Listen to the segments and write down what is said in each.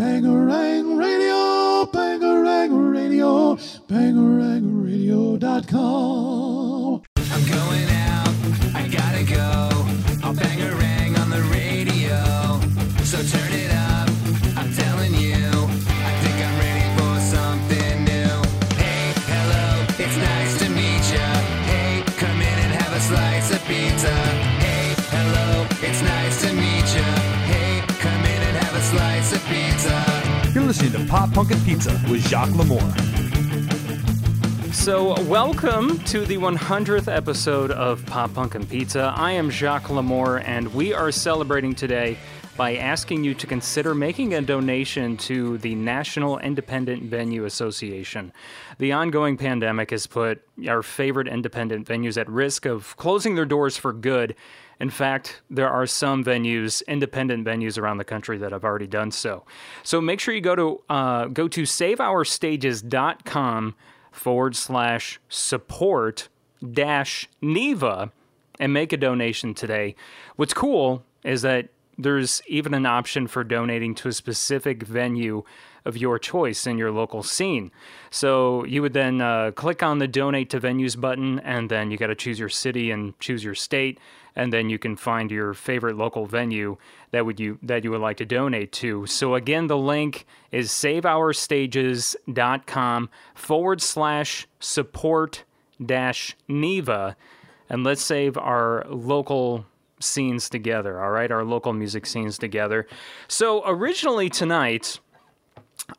Bangarang Radio, Bangarang Radio, Bangarang I'm listening to Pop Punk and Pizza with Jacques Lamour. So, welcome to the 100th episode of Pop Punk and Pizza. I am Jacques Lamour, and we are celebrating today by asking you to consider making a donation to the National Independent Venue Association. The ongoing pandemic has put our favorite independent venues at risk of closing their doors for good. In fact, there are some venues, independent venues around the country that have already done so. So make sure you go to uh, go to saveourstages.com forward slash support dash NIVA and make a donation today. What's cool is that there's even an option for donating to a specific venue of your choice in your local scene. So you would then uh, click on the donate to venues button, and then you got to choose your city and choose your state, and then you can find your favorite local venue that would you that you would like to donate to. So again, the link is saveourstages.com forward slash support dash NIVA, and let's save our local scenes together. All right, our local music scenes together. So originally tonight.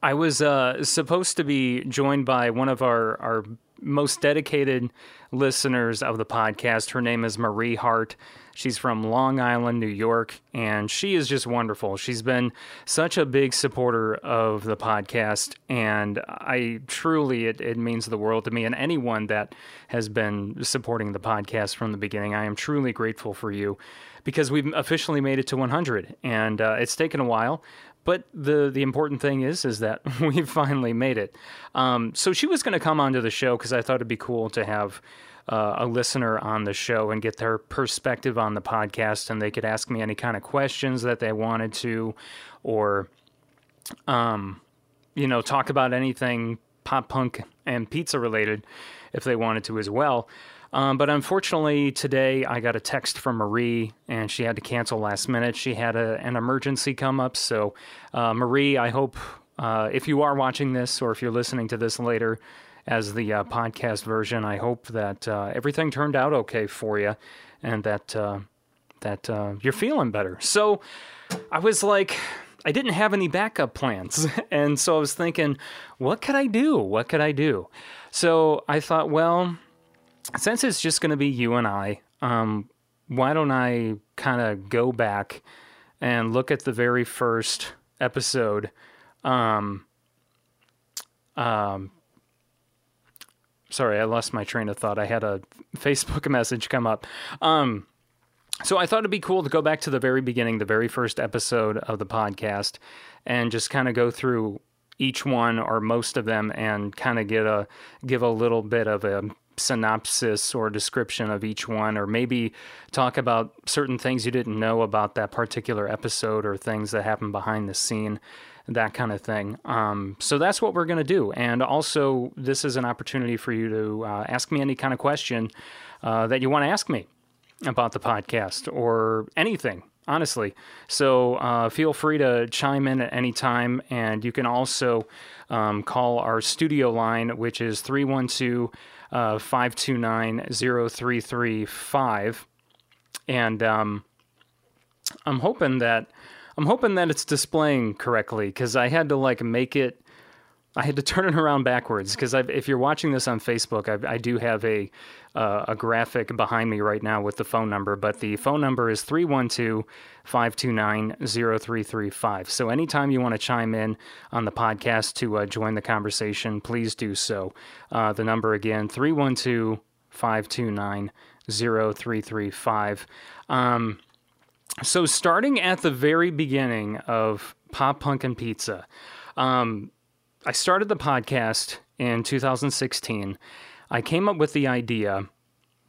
I was uh, supposed to be joined by one of our, our most dedicated listeners of the podcast. Her name is Marie Hart. She's from Long Island, New York, and she is just wonderful. She's been such a big supporter of the podcast, and I truly, it, it means the world to me and anyone that has been supporting the podcast from the beginning. I am truly grateful for you because we've officially made it to 100, and uh, it's taken a while. But the the important thing is is that we finally made it. Um, so she was going to come onto the show because I thought it'd be cool to have uh, a listener on the show and get their perspective on the podcast, and they could ask me any kind of questions that they wanted to, or, um, you know, talk about anything pop punk and pizza related if they wanted to as well. Um, but unfortunately, today I got a text from Marie, and she had to cancel last minute. She had a, an emergency come up. So, uh, Marie, I hope uh, if you are watching this or if you're listening to this later as the uh, podcast version, I hope that uh, everything turned out okay for you and that uh, that uh, you're feeling better. So, I was like. I didn't have any backup plans. And so I was thinking, what could I do? What could I do? So I thought, well, since it's just going to be you and I, um, why don't I kind of go back and look at the very first episode? Um, um, sorry, I lost my train of thought. I had a Facebook message come up. Um, so I thought it'd be cool to go back to the very beginning, the very first episode of the podcast, and just kind of go through each one or most of them and kind of get a give a little bit of a synopsis or description of each one, or maybe talk about certain things you didn't know about that particular episode or things that happened behind the scene, that kind of thing. Um, so that's what we're going to do. And also, this is an opportunity for you to uh, ask me any kind of question uh, that you want to ask me about the podcast or anything honestly. So uh, feel free to chime in at any time, and you can also um, call our studio line, which is 312 529 0335. And um, I'm hoping that. I'm hoping that it's displaying correctly because I had to like make it I had to turn it around backwards because if you're watching this on Facebook, I've, I, do have a uh, a graphic behind me right now with the phone number, but the phone number is 312 529 0335. So anytime you want to chime in on the podcast to uh, join the conversation, please do so. Uh, the number again, 312 529 0335. Um, so starting at the very beginning of Pop Punk and Pizza, um, I started the podcast in 2016. I came up with the idea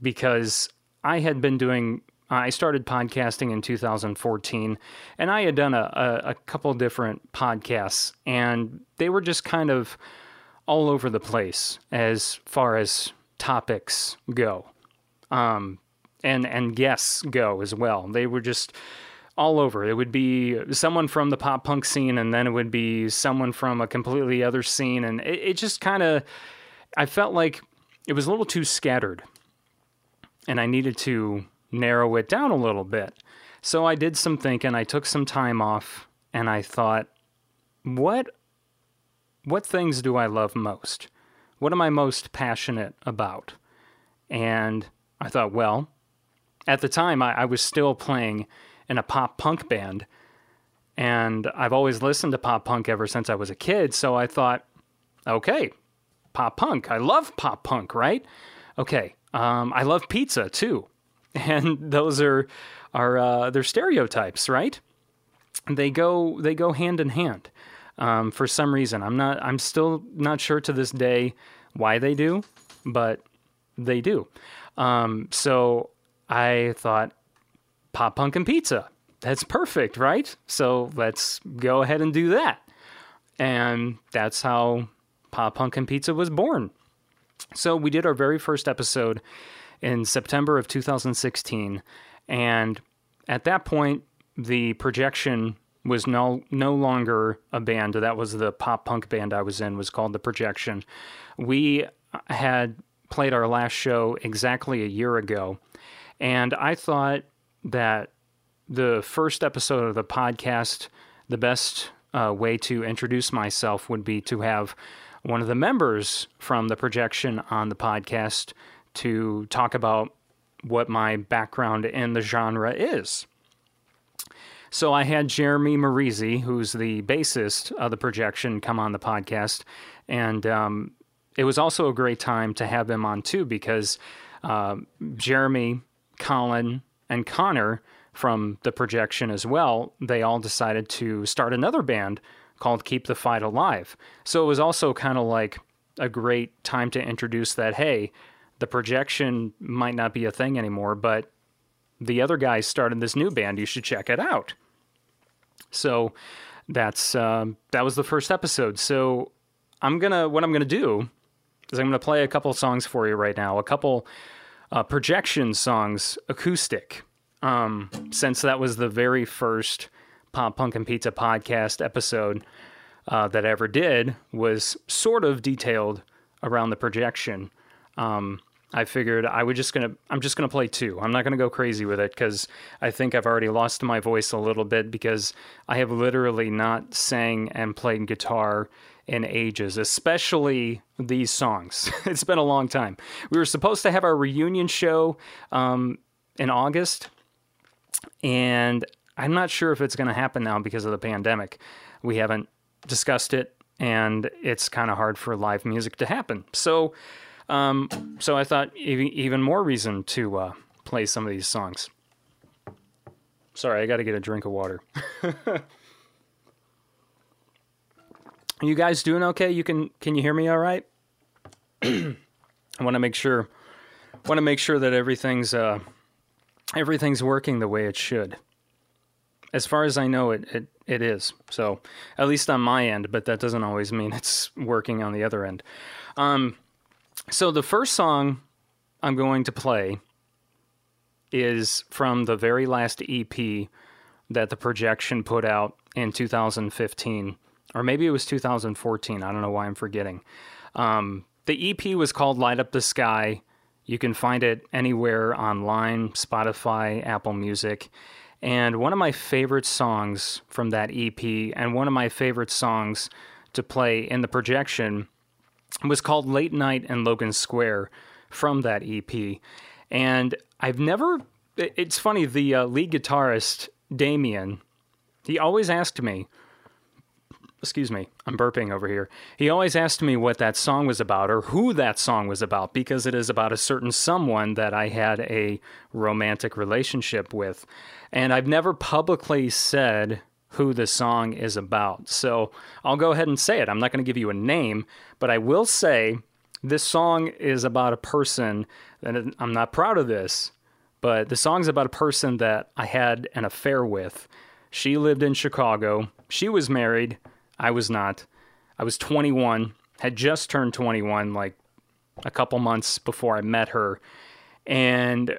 because I had been doing I started podcasting in 2014, and I had done a, a, a couple different podcasts, and they were just kind of all over the place as far as topics go, um, and and guests go as well. They were just all over. It would be someone from the pop punk scene, and then it would be someone from a completely other scene, and it, it just kind of. I felt like it was a little too scattered, and I needed to narrow it down a little bit. So I did some thinking. I took some time off, and I thought, what what things do I love most? What am I most passionate about? And I thought, well, at the time I, I was still playing in a pop punk band, and I've always listened to pop punk ever since I was a kid. So I thought, okay, pop punk. I love pop punk, right? Okay, um, I love pizza too, and those are are uh, they're stereotypes, right? They go they go hand in hand. Um, for some reason, I'm not I'm still not sure to this day why they do, but they do. Um, so I thought pop punk and pizza. That's perfect, right? So let's go ahead and do that. And that's how Pop Punk and Pizza was born. So we did our very first episode in September of 2016, and at that point, the projection was no no longer a band. That was the pop punk band I was in. Was called the Projection. We had played our last show exactly a year ago, and I thought that the first episode of the podcast, the best uh, way to introduce myself would be to have one of the members from the projection on the podcast to talk about what my background in the genre is. So I had Jeremy Marizi, who's the bassist of the projection, come on the podcast, and um, it was also a great time to have him on too because uh, Jeremy, Colin, and Connor from the projection as well, they all decided to start another band called Keep the Fight Alive. So it was also kind of like a great time to introduce that hey, the projection might not be a thing anymore, but the other guys started this new band. You should check it out. So that's um, that was the first episode. So I'm gonna what I'm gonna do is I'm gonna play a couple songs for you right now. A couple uh, projection songs, acoustic. Um, since that was the very first Pop Punk and Pizza podcast episode uh, that I ever did, was sort of detailed around the projection. Um, I figured I would just gonna I'm just gonna play two. I'm not gonna go crazy with it because I think I've already lost my voice a little bit because I have literally not sang and played guitar in ages, especially these songs. it's been a long time. We were supposed to have our reunion show um, in August, and I'm not sure if it's going to happen now because of the pandemic. We haven't discussed it, and it's kind of hard for live music to happen. So, um, so I thought even, even more reason to uh, play some of these songs. Sorry, I got to get a drink of water. Are you guys doing okay? You can can you hear me all right? I want to make sure want to make sure that everything's uh, everything's working the way it should. As far as I know, it, it it is. So at least on my end, but that doesn't always mean it's working on the other end. Um, so the first song I'm going to play is from the very last EP that the projection put out in 2015, or maybe it was 2014. I don't know why I'm forgetting. Um, the EP was called Light Up the Sky. You can find it anywhere online Spotify, Apple Music. And one of my favorite songs from that EP, and one of my favorite songs to play in the projection, was called Late Night in Logan Square from that EP. And I've never, it's funny, the uh, lead guitarist, Damien, he always asked me, excuse me, I'm burping over here. He always asked me what that song was about or who that song was about because it is about a certain someone that I had a romantic relationship with. And I've never publicly said who the song is about. So I'll go ahead and say it. I'm not going to give you a name, but I will say this song is about a person, and I'm not proud of this, But the song's about a person that I had an affair with. She lived in Chicago. She was married. I was not. I was 21, had just turned 21, like a couple months before I met her. And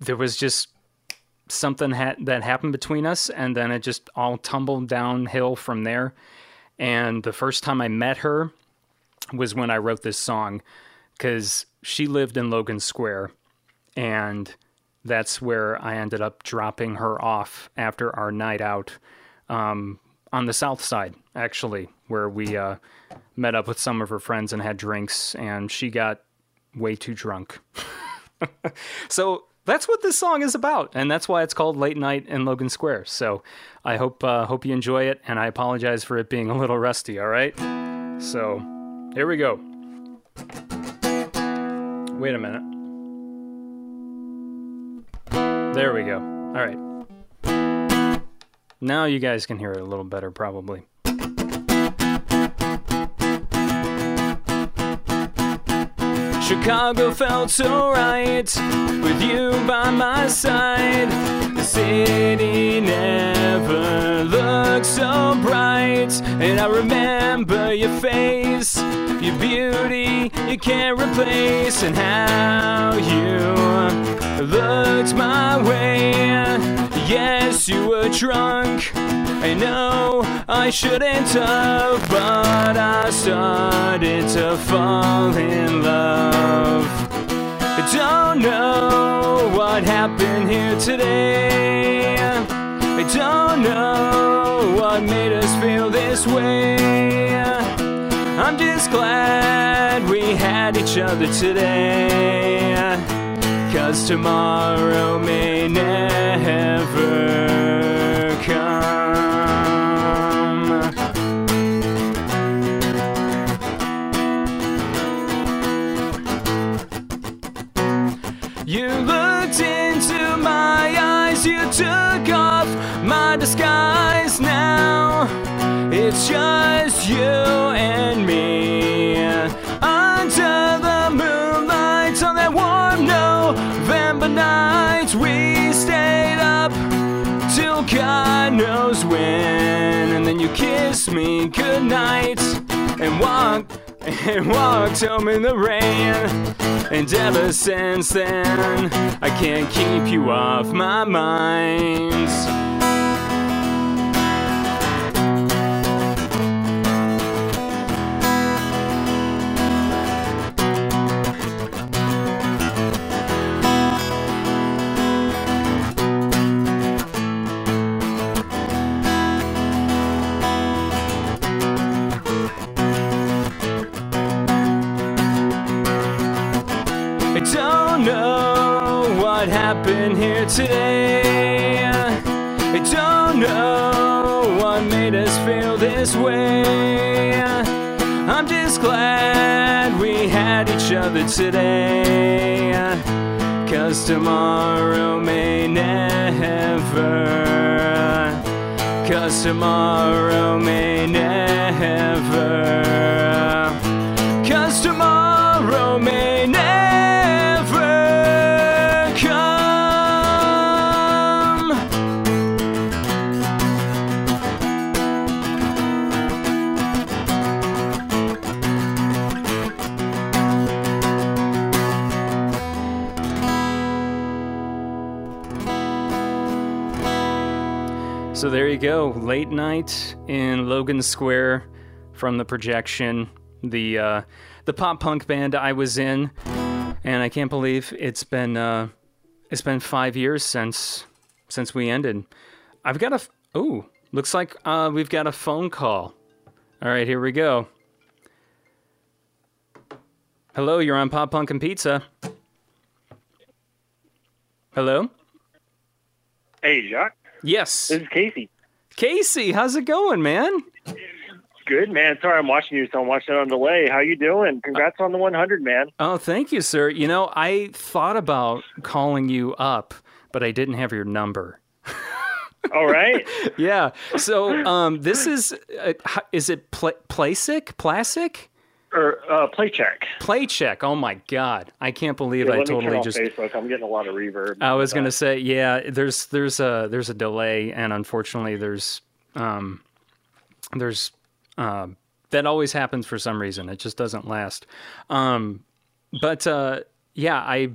there was just something ha- that happened between us, and then it just all tumbled downhill from there. And the first time I met her was when I wrote this song because she lived in Logan Square, and that's where I ended up dropping her off after our night out um, on the south side, actually, where we uh, met up with some of her friends and had drinks, and she got way too drunk. so that's what this song is about, and that's why it's called "Late Night in Logan Square." So I hope uh, hope you enjoy it, and I apologize for it being a little rusty. All right, so here we go. Wait a minute. There we go. All right. Now you guys can hear it a little better, probably. Chicago felt so right with you by my side. The city never looked so bright, and I remember your face, your beauty you can't replace, and how you looked my way. Yes, you were drunk. I know I shouldn't have, but I started to fall in love. I don't know what happened here today. I don't know what made us feel this way. I'm just glad we had each other today. Cause tomorrow may never come. You looked into my eyes, you took off my disguise. Now it's just you and me God knows when, and then you kissed me goodnight and walked and walked home in the rain. And ever since then, I can't keep you off my mind. Today. I don't know what made us feel this way. I'm just glad we had each other today. Cause tomorrow may never. Cause tomorrow may never. Cause tomorrow may So there you go. Late night in Logan Square from the projection, the uh, the pop punk band I was in, and I can't believe it's been uh, it's been five years since since we ended. I've got a f- oh, looks like uh, we've got a phone call. All right, here we go. Hello, you're on Pop Punk and Pizza. Hello. Hey, Jacques. Yes, This is Casey. Casey. How's it going, man? Good, man. Sorry I'm watching you, so I'm watching it on delay. How you doing? Congrats on the 100, man. Oh, thank you, sir. You know, I thought about calling you up, but I didn't have your number. All right. Yeah. So, um, this is uh, is it pl- Plasic? Plasic? Or uh, play check. Play check. Oh my god, I can't believe Yeah, I totally just. Facebook. I'm getting a lot of reverb. I was Uh, gonna say, yeah. There's there's a there's a delay, and unfortunately, there's um there's um that always happens for some reason. It just doesn't last. Um, but uh, yeah, I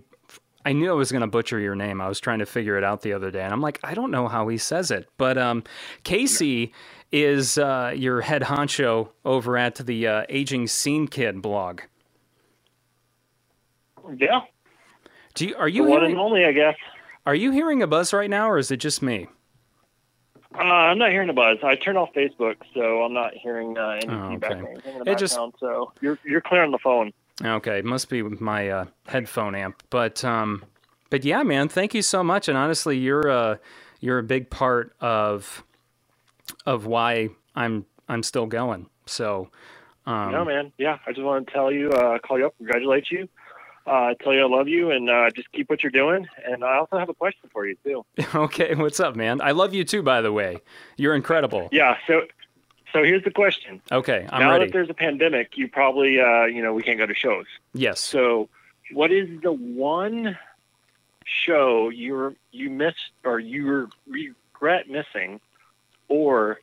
I knew I was gonna butcher your name. I was trying to figure it out the other day, and I'm like, I don't know how he says it. But um, Casey is uh, your head honcho over at the uh, Aging Scene Kid blog. Yeah, Do you, are the you one hearing, and only, I guess. are you hearing a buzz right now, or is it just me? Uh, I'm not hearing a buzz. I turned off Facebook, so I'm not hearing uh, any Oh, feedback okay. or anything in the It just-. So you're you're clear on the phone. Okay, it must be with my uh, headphone amp. But um, but yeah, man, thank you so much. And honestly, you're uh, you're a big part of of why I'm I'm still going. So um, no, man. Yeah, I just want to tell you, uh, call you up, congratulate you, uh, tell you I love you, and uh, just keep what you're doing. And I also have a question for you too. okay, what's up, man? I love you too, by the way. You're incredible. Yeah. So so here's the question. Okay, I'm now ready. that there's a pandemic, you probably uh, you know we can't go to shows. Yes. So, what is the one show you you missed or you regret missing, or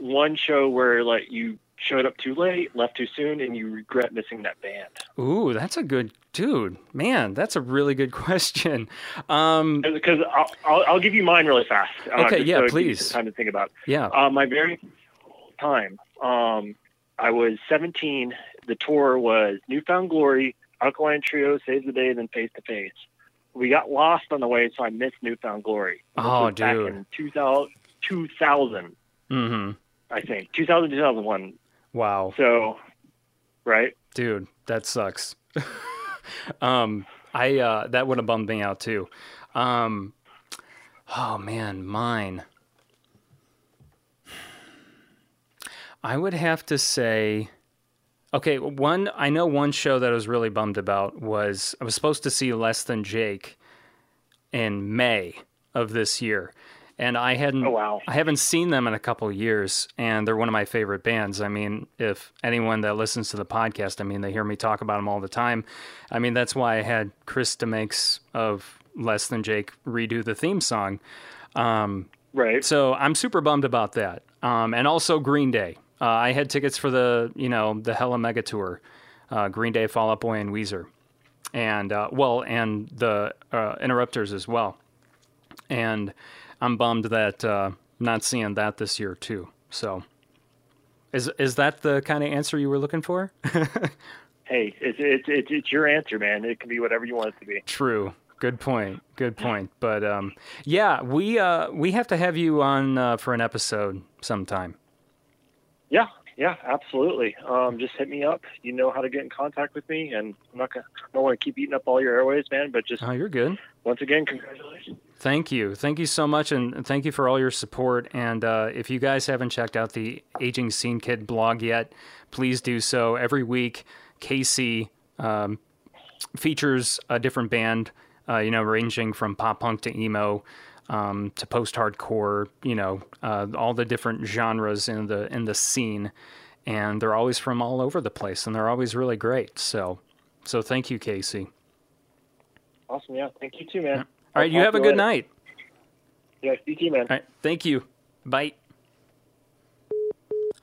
one show where like you showed up too late, left too soon, and you regret missing that band? Ooh, that's a good dude, man. That's a really good question. Um, Because I'll, I'll, I'll give you mine really fast. uh, Okay, yeah, so it gives you please. Time to think about. yeah. Uh, my very time, um, I was 17. The tour was New Found Glory, Alkaline Trio, Saves the Day, and then Face to Face. We got lost on the way, so I missed New Found Glory. This Oh, was back dude. in 2000, 2000, Mm-hmm. I think. 2000, 2001. Wow. So, right? dude that sucks um i uh that would have bummed me out too um oh man mine i would have to say okay one i know one show that i was really bummed about was i was supposed to see less than jake in may of this year and i hadn't Oh, wow. I haven't seen them in a couple of years, and they're one of my favorite bands. I mean, if anyone that listens to the podcast, I mean, they hear me talk about them all the time. I mean, that's why I had Chris DeMakes of Less Than Jake redo the theme song. Right. So I'm super bummed about that. Um, and also Green Day. Uh, I had tickets for the, you know, the Hella Mega Tour, uh, Green Day, Fall Out Boy, and Weezer. And, uh, well, and the uh, Interrupters as well. And I'm bummed that uh, not seeing that this year too. So, is is that the kind of answer you were looking for? Hey, it's, it's, it's, it's your answer, man. It can be whatever you want it to be. True. Good point. Good point. But um, yeah, we uh, we have to have you on uh, for an episode sometime. Yeah, yeah, absolutely. Um, just hit me up. You know how to get in contact with me, and I'm not gonna, I don't want to keep eating up all your airways, man. But just Oh, you're good. once again, congratulations. Thank you. Thank you so much. And thank you for all your support. And uh, if you guys haven't checked out the Aging Scene Kid blog yet, please do so. Every week, Casey um, features a different band, uh, you know, ranging from pop punk to emo. Um, to post hardcore, you know, uh, all the different genres in the in the scene, and they're always from all over the place, and they're always really great. So, so thank you, Casey. Awesome, yeah. Thank you too, man. All right, you have a good night. Yeah, you too, man. All right. Thank you. Bye.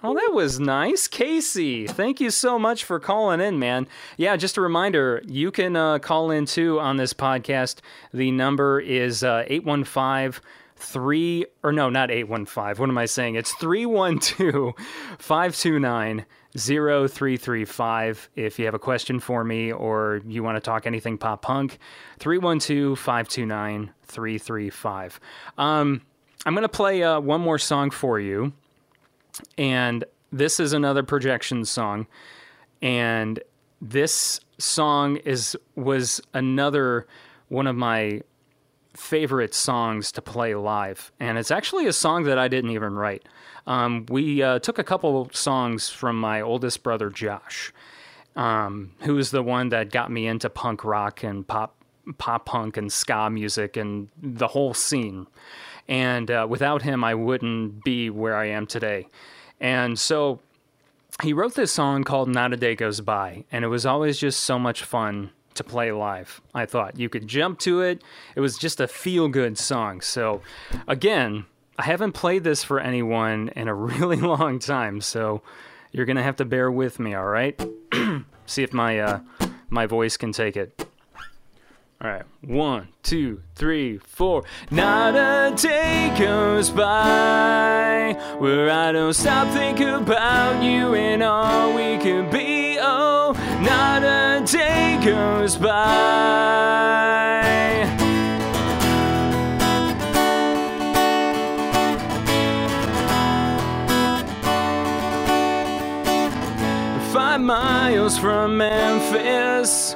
Oh, that was nice. Casey, thank you so much for calling in, man. Yeah, just a reminder you can uh, call in too on this podcast. The number is uh, 815 3 or no, not 815. What am I saying? It's 312 529 0335 if you have a question for me or you want to talk anything pop punk 312-529-335 um, i'm to play uh, one more song for you and this is another projection song and this song is was another one of my favorite songs to play live, and it's actually a song that I didn't even write. Um, we uh, took a couple songs from my oldest brother Josh, um, who is the one that got me into punk rock and pop pop punk and ska music and the whole scene. And uh, without him, I wouldn't be where I am today. And so he wrote this song called Not a Day Goes By, and it was always just so much fun to play live. I thought you could jump to it. It was just a feel good song. So, again, I haven't played this for anyone in a really long time, so you're to have to bear with me, all right? See if my uh, my voice can take it. All right, one, two, three, four. Not a day goes by where I don't stop thinking about you and all we could be. Oh, not a day goes by. Five miles from Memphis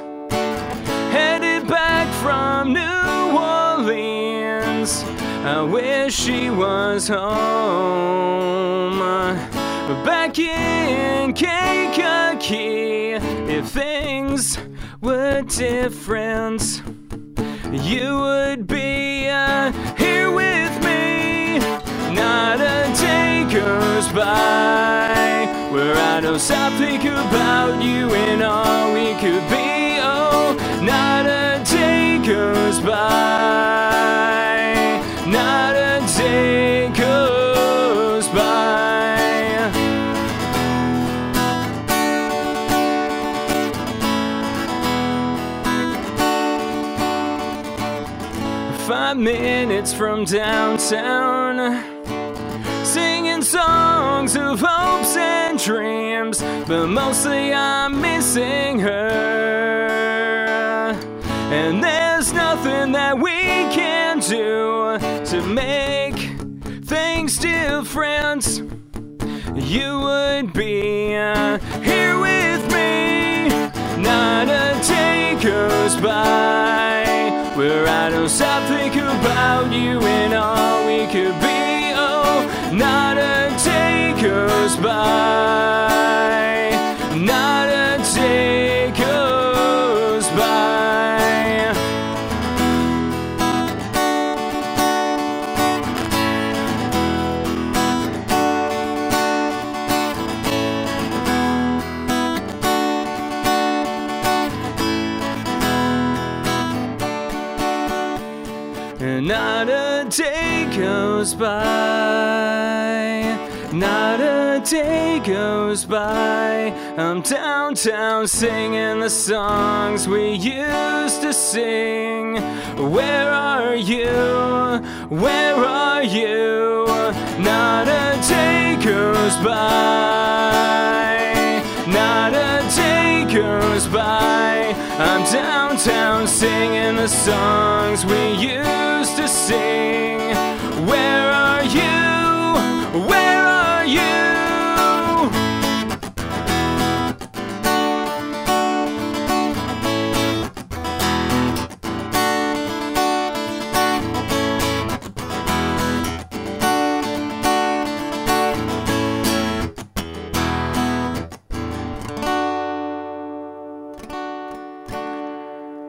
headed back from New Orleans. I wish she was home. Back in Kankakee, if things were different, you would be uh, here with me. Not a day goes by where I don't stop thinking about you and all we could be. Oh, not a day goes by. Five minutes from downtown singing songs of hopes and dreams, but mostly I'm missing her. And there's nothing that we can do to make things different. You would be here with me. Not a day goes by where I don't stop thinking about you and all we could be. Oh, not a day goes by. Goes by. Not a day goes by. I'm downtown singing the songs we used to sing. Where are you? Where are you? Not a day goes by. Not a day goes by. I'm downtown singing the songs we used to sing. Where are you? Where are you?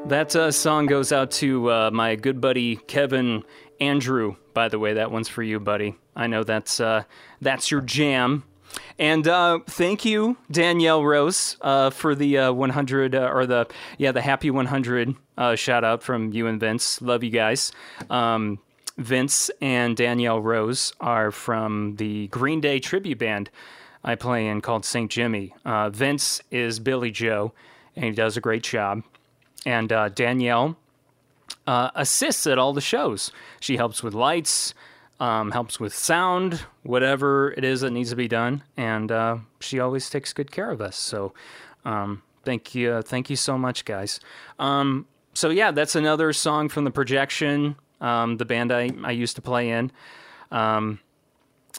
That uh, song goes out to uh, my good buddy Kevin Andrew. By the way, that one's for you, buddy. I know that's uh, that's your jam. And uh, thank you, Danielle Rose, uh, for the uh, 100 uh, or the yeah the happy 100 uh, shout out from you and Vince. Love you guys. Um, Vince and Danielle Rose are from the Green Day tribute band I play in called St. Jimmy. Uh, Vince is Billie Joe, and he does a great job. And uh, Danielle uh, assists at all the shows. She helps with lights, um, helps with sound, whatever it is that needs to be done, and uh, she always takes good care of us. So, um, thank you, thank you so much, guys. Um, so yeah, that's another song from the Projection, um, the band I, I used to play in. Um,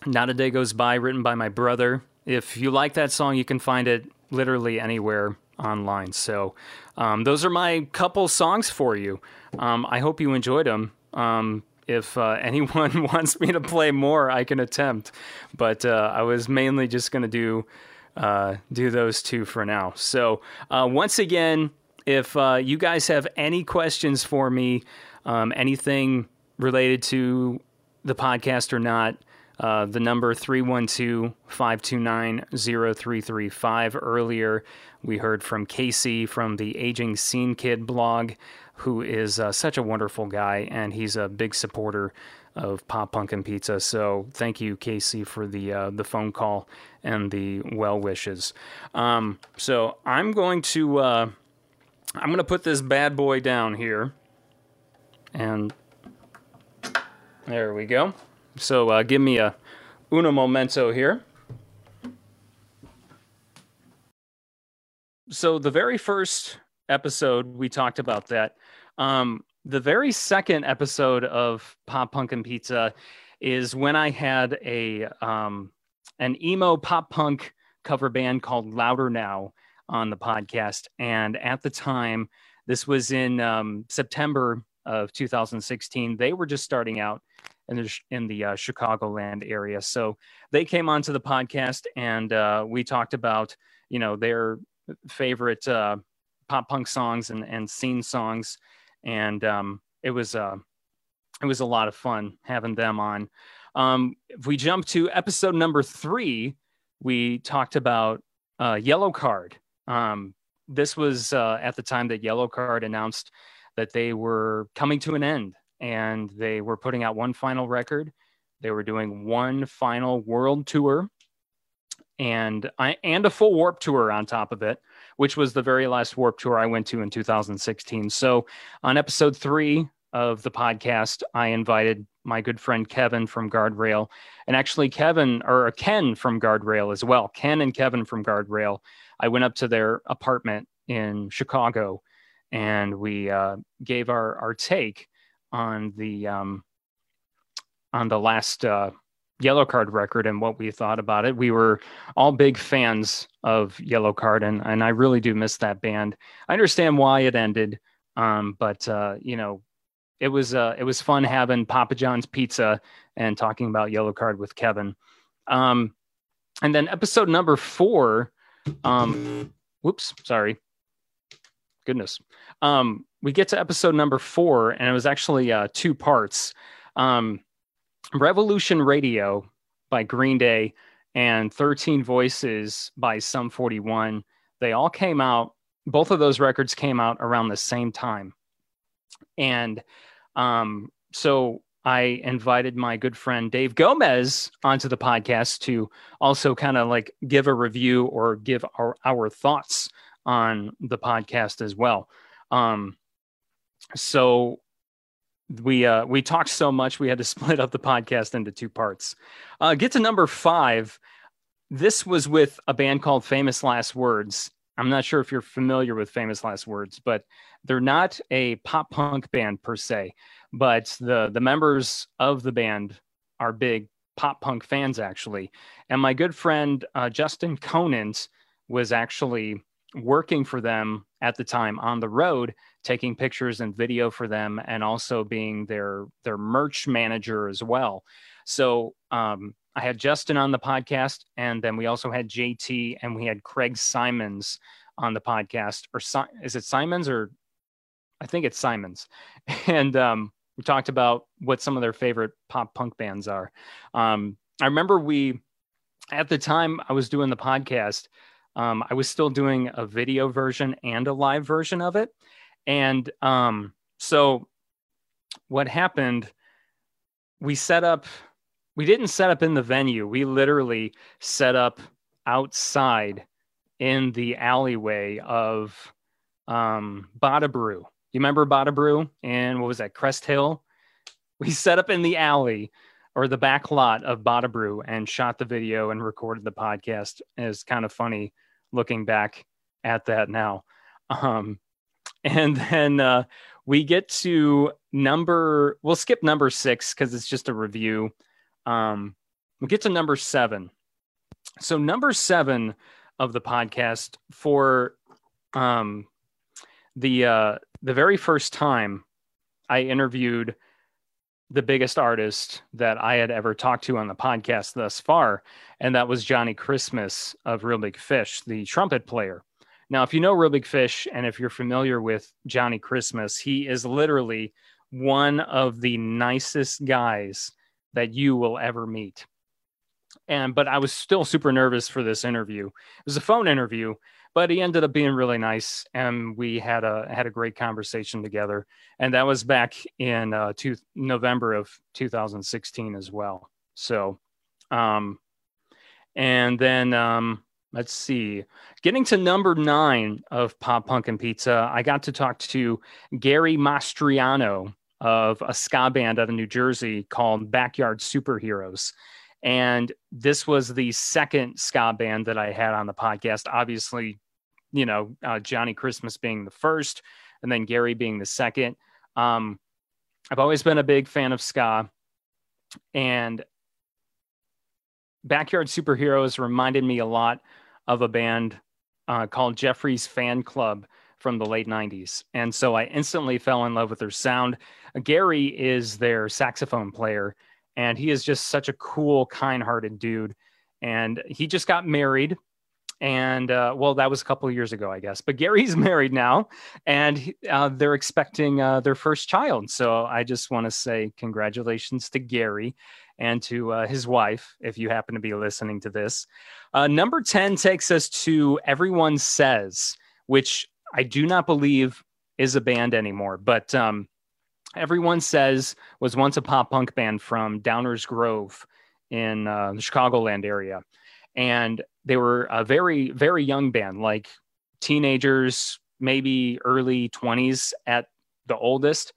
Not a Day Goes By, written by my brother. If you like that song, you can find it literally anywhere online. So, um, those are my couple songs for you. Um, I hope you enjoyed them. Um, if uh, anyone wants me to play more, I can attempt. But uh, I was mainly just going to do uh, do those two for now. So, uh, once again, if uh, you guys have any questions for me, um, anything related to the podcast or not, Uh, the number 312 529 0335. Earlier, we heard from Casey from the Aging Scene Kid blog, who is uh, such a wonderful guy, and he's a big supporter of Pop and Pizza. So thank you, Casey, for the uh, the phone call and the well wishes. Um, so I'm going to uh, I'm going to put this bad boy down here, and there we go. So uh, give me a uno momento here. So the very first episode we talked about that. Um, the very second episode of Pop Punk and Pizza is when I had a um, an emo pop punk cover band called Louder Now on the podcast, and at the time, this was in um, September of 2016. They were just starting out in the in the uh, Chicagoland area, so they came onto the podcast, and uh, we talked about you know their favorite uh, pop punk songs and and scene songs and um, it was uh, it was a lot of fun having them on. Um, if we jump to episode number three, we talked about uh, Yellowcard. Um, this was uh, at the time that Yellowcard announced that they were coming to an end and they were putting out one final record. They were doing one final world tour and I, and a full warped tour on top of it which was the very last Warped Tour I went to in 2016. So on episode three of the podcast, I invited my good friend Kevin from Guardrail, and actually Kevin or Ken from Guardrail as well. Ken and Kevin from Guardrail. I went up to their apartment in Chicago, and we uh, gave our our take on the um, on the last uh, Yellowcard record and what we thought about it. We were all big fans of Yellowcard, and, and I really do miss that band. I understand why it ended, um, but uh, you know, it was uh, it was fun having Papa John's pizza and talking about Yellowcard with Kevin. Um, and then episode number four, um, whoops, sorry, goodness. Um, we get to episode number four, and it was actually uh, two parts. Um, Revolution Radio by Green Day and 13 Voices by Sum 41, they all came out, both of those records came out around the same time. And um, so I invited my good friend Dave Gomez onto the podcast to also kind of like give a review or give our, our thoughts on the podcast as well. Um, so we uh, we talked so much we had to split up the podcast into two parts. Uh, get to number five. This was with a band called Famous Last Words. I'm not sure if you're familiar with Famous Last Words, but they're not a pop punk band per se. But the the members of the band are big pop punk fans actually. And my good friend uh, Justin Conant was actually working for them at the time on the road taking pictures and video for them and also being their their merch manager as well. So um, i had justin on the podcast and then we also had jt and we had craig simons on the podcast or is it simons or i think it's simons. And um, we talked about what some of their favorite pop punk bands are. Um, i remember we at the time i was doing the podcast um, I was still doing a video version and a live version of it. And um, so what happened, we set up, we didn't set up in the venue. We literally set up outside in the alleyway of um, Bada Brew. You remember Bada Brew? And what was that, Crest Hill? We set up in the alley or the back lot of Bada Brew and shot the video and recorded the podcast. It's kind of funny looking back at that now. Um, and then uh, we get to number, we'll skip number six because it's just a review. Um, we get to number seven. So, number seven of the podcast for um, the uh, the very first time I interviewed the biggest artist that I had ever talked to on the podcast thus far, and that was Johnny Christmas of Reel Big Fish, the trumpet player. Now, if you know Reel Big Fish and if you're familiar with Johnny Christmas, he is literally one of the nicest guys that you will ever meet. and but I was still super nervous for this interview. It was a phone interview, but he ended up being really nice, and we had a had a great conversation together. And that was back in uh, two, November of 2016 as well. So, um, and then um, let's see, getting to number nine of Pop Punk and Pizza, I got to talk to Gary Mastriano of a ska band out of New Jersey called Backyard Superheroes. And this was the second ska band that I had on the podcast. Obviously, you know, uh, Johnny Christmas being the first, and then Gary being the second. Um, I've always been a big fan of ska, and Backyard Superheroes reminded me a lot of a band uh, called Jeffries Fan Club from the late 90s. And so I instantly fell in love with their sound. Gary is their saxophone player, and he is just such a cool, kind hearted dude. And he just got married. And uh, well, that was a couple years ago, I guess. But Gary's married now, and uh, they're expecting uh, their first child. So I just want to say congratulations to Gary and to uh, his wife, if you happen to be listening to this. Uh, number 10 takes us to Everyone Says, which I do not believe is a band anymore, but um, Everyone Says was once a pop punk band from Downers Grove in uh, the Chicagoland area. And they were a very, very young band, like teenagers, maybe early 20s at the oldest.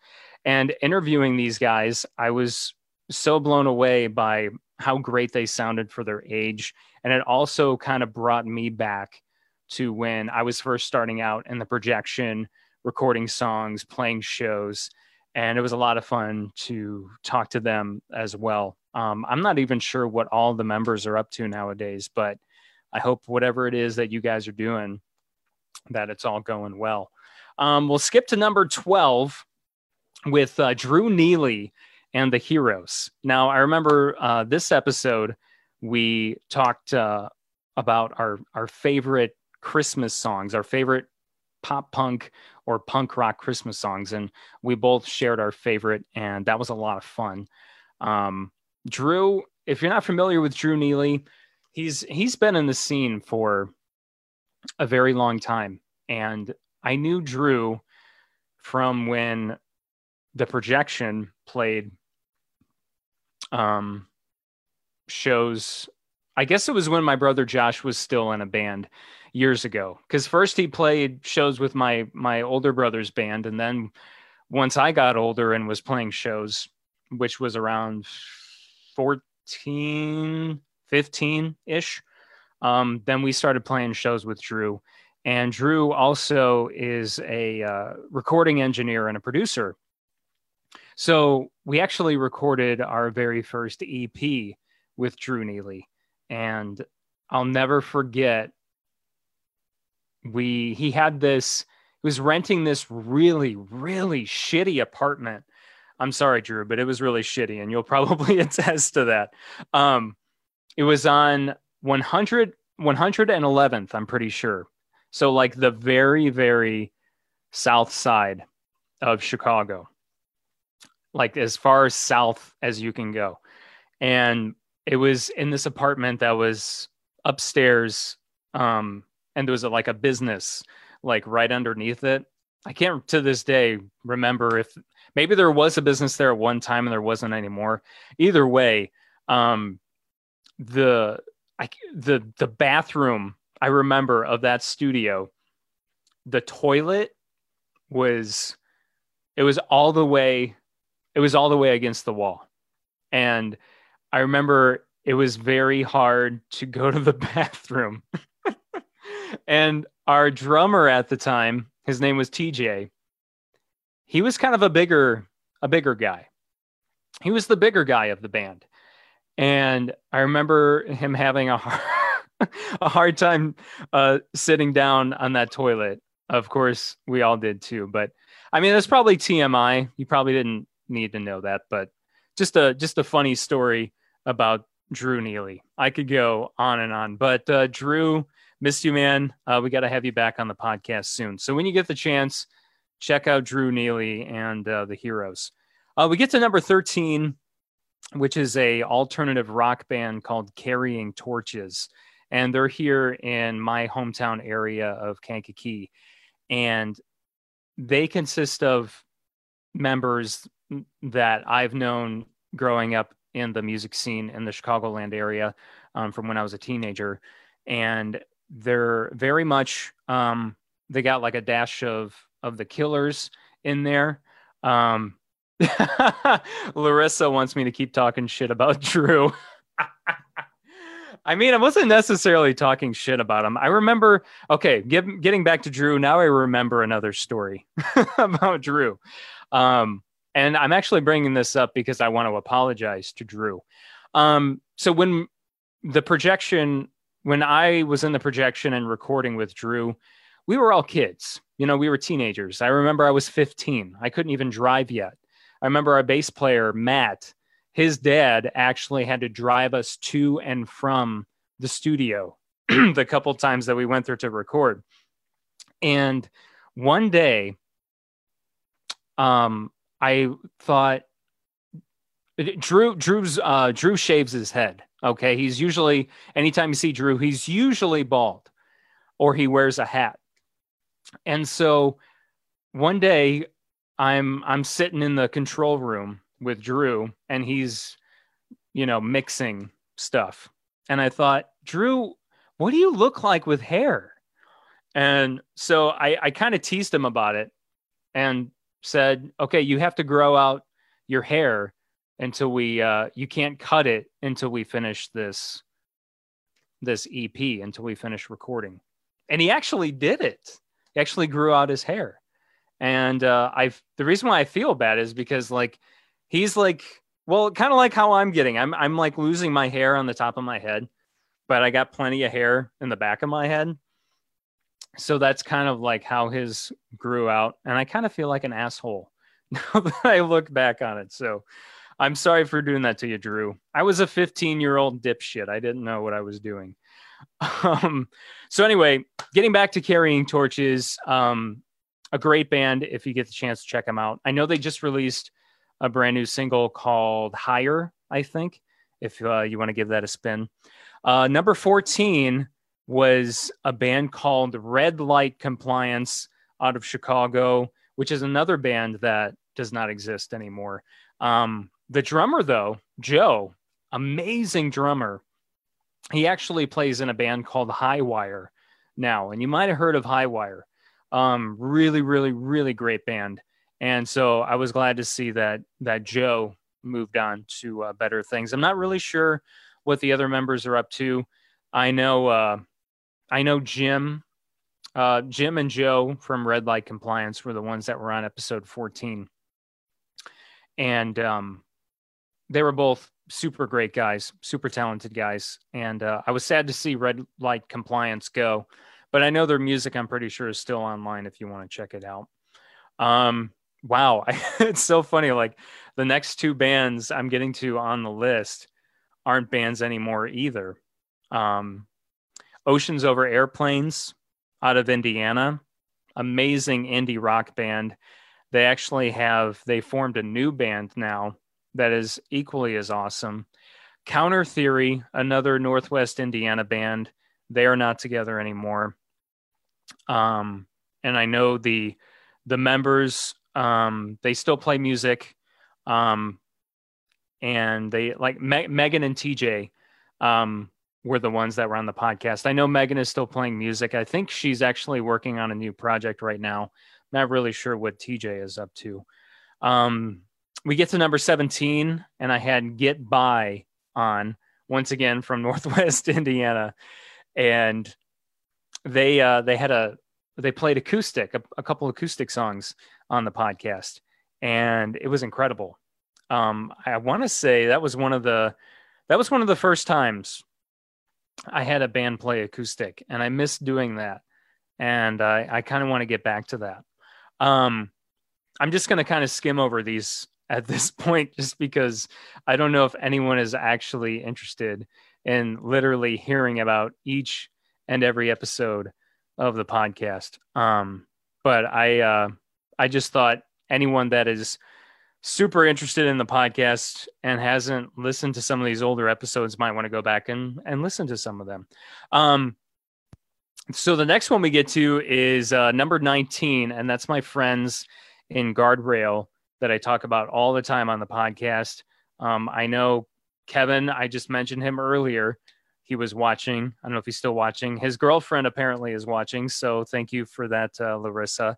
And interviewing these guys, I was so blown away by how great they sounded for their age. And it also kind of brought me back to when I was first starting out in the projection, recording songs, playing shows. And it was a lot of fun to talk to them as well. Um, I'm not even sure what all the members are up to nowadays, but I hope whatever it is that you guys are doing, that it's all going well. Um, we'll skip to number 12 with uh, Drew Neely and the heroes. Now, I remember uh, this episode, we talked uh, about our, our favorite Christmas songs, our favorite pop punk or punk rock Christmas songs. And we both shared our favorite, and that was a lot of fun. Um, Drew, if you're not familiar with Drew Neely, he's he's been in the scene for a very long time. And I knew Drew from when the projection played um, shows. I guess it was when my brother Josh was still in a band years ago. Because first he played shows with my my older brother's band, and then once I got older and was playing shows, which was around 14, 15 ish, um, then we started playing shows with Drew. And Drew also is a uh, recording engineer and a producer so we actually recorded our very first EP with Drew Neely, and I'll never forget. We he had this. He was renting this really really shitty apartment. I'm sorry, Drew, but it was really shitty, and you'll probably attest to that. Um, it was on 100 111th, I'm pretty sure. So like the very very south side of Chicago like as far south as you can go. And it was in this apartment that was upstairs. Um, and there was a, like a business like right underneath it. I can't to this day remember if maybe there was a business there at one time and there wasn't anymore. Either way, um, the I, the the bathroom I remember of that studio, the toilet was it was all the way it was all the way against the wall. And I remember it was very hard to go to the bathroom. and our drummer at the time, his name was TJ. He was kind of a bigger a bigger guy. He was the bigger guy of the band. And I remember him having a hard, a hard time uh, sitting down on that toilet. Of course, we all did too. But I mean, that's probably TMI. You probably didn't need to know that, but just a just a funny story about Drew Neely. I could go on and on, but uh, Drew, missed you, man. Uh, we got to have you back on the podcast soon. So when you get the chance, check out Drew Neely and uh, the Heroes. Uh, we get to number thirteen. which is a alternative rock band called Carrying Torches, and they're here in my hometown area of Kankakee, and they consist of members that I've known growing up in the music scene in the Chicagoland area um, from when I was a teenager, and they're very much um, they got like a dash of of the Killers in there. Um, Larissa wants me to keep talking shit about Drew. I mean, I wasn't necessarily talking shit about him. I remember, okay, get, getting back to Drew, now I remember another story about Drew. Um, and I'm actually bringing this up because I want to apologize to Drew. Um, so when the projection, when I was in the projection and recording with Drew, we were all kids. You know, we were teenagers. I remember I was 15. I couldn't even drive yet. I remember our bass player, Matt, his dad actually had to drive us to and from the studio the couple times that we went there to record. And one day, um, I thought Drew Drew's uh, Drew shaves his head. Okay, he's usually anytime you see Drew, he's usually bald, or he wears a hat. And so one day I'm I'm sitting in the control room with Drew and he's you know mixing stuff. And I thought, Drew, what do you look like with hair? And so I, I kind of teased him about it and said, okay, you have to grow out your hair until we uh you can't cut it until we finish this this EP until we finish recording. And he actually did it. He actually grew out his hair. And uh, I've the reason why I feel bad is because like he's like well kind of like how I'm getting. I'm I'm like losing my hair on the top of my head but I got plenty of hair in the back of my head. So that's kind of like how his grew out. And I kind of feel like an asshole now that I look back on it. So I'm sorry for doing that to you Drew. I was a 15 year old dipshit. I didn't know what I was doing um so anyway getting back to carrying torches um a great band if you get the chance to check them out. I know they just released a brand new single called Higher, I think, if uh, you want to give that a spin. Uh, number 14 was a band called Red Light Compliance out of Chicago, which is another band that does not exist anymore. Um, the drummer, though, Joe, amazing drummer. He actually plays in a band called Highwire now, and you might have heard of Highwire. Um, really, really, really great band. And so I was glad to see that that Joe moved on to uh, better things. I'm not really sure what the other members are up to. I know uh, I know Jim, uh, Jim and Joe from Red Light Compliance were the ones that were on episode 14, and um, they were both super great guys, super talented guys. And uh, I was sad to see Red Light Compliance go but I know their music, I'm pretty sure, is still online if you want to check it out. Um, wow, it's so funny. Like the next two bands I'm getting to on the list aren't bands anymore either. Um, Oceans Over Airplanes out of Indiana, amazing indie rock band. They actually have they formed a new band now that is equally as awesome. Counter Theory, another Northwest Indiana band, they are not together anymore. Um, and I know the the members um, they still play music, um, and they like Me- Megan and TJ um, were the ones that were on the podcast. I know Megan is still playing music. I think she's actually working on a new project right now. Not really sure what TJ is up to. Um, we get to number 17, and I had Get By on once again from Northwest Indiana. And they uh, they had a they played acoustic a, a, couple acoustic songs on the podcast, and it was incredible. Um, I want to say that was one of the that was one of the first times I had a band play acoustic, and I missed doing that, and I, I kind of want to get back to that. Um, I'm just going to kind of skim over these at this point, just because I don't know if anyone is actually interested in literally hearing about each and every episode of the podcast. Um, but I uh, I just thought anyone that is super interested in the podcast and hasn't listened to some of these older episodes might want to go back and and listen to some of them. Um, so the next one we get to is uh, number 19, and that's my friends in Guardrail that I talk about all the time on the podcast. Um, I know Kevin, I just mentioned him earlier. He was watching. I don't know if he's still watching. His girlfriend apparently is watching. So thank you for that, uh, Larissa.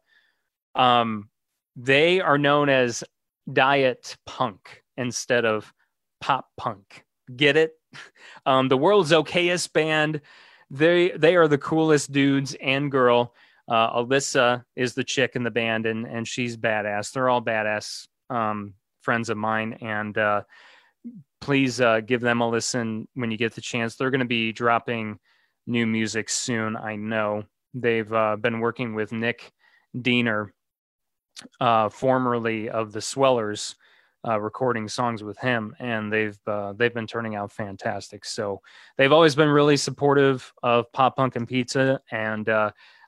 Um, they are known as diet punk instead of pop punk. Get it? Um, the world's okayest band. They they are the coolest dudes and girl. Uh, Alyssa is the chick in the band, and and she's badass. They're all badass um, friends of mine, and uh, please uh, give them a listen when you get the chance. They're going to be dropping new music soon. I know they've uh, been working with Nick Diener, uh, formerly of the Swellers, uh, recording songs with him, and they've they've been turning out fantastic. So they've always been really supportive of pop punk and pizza, and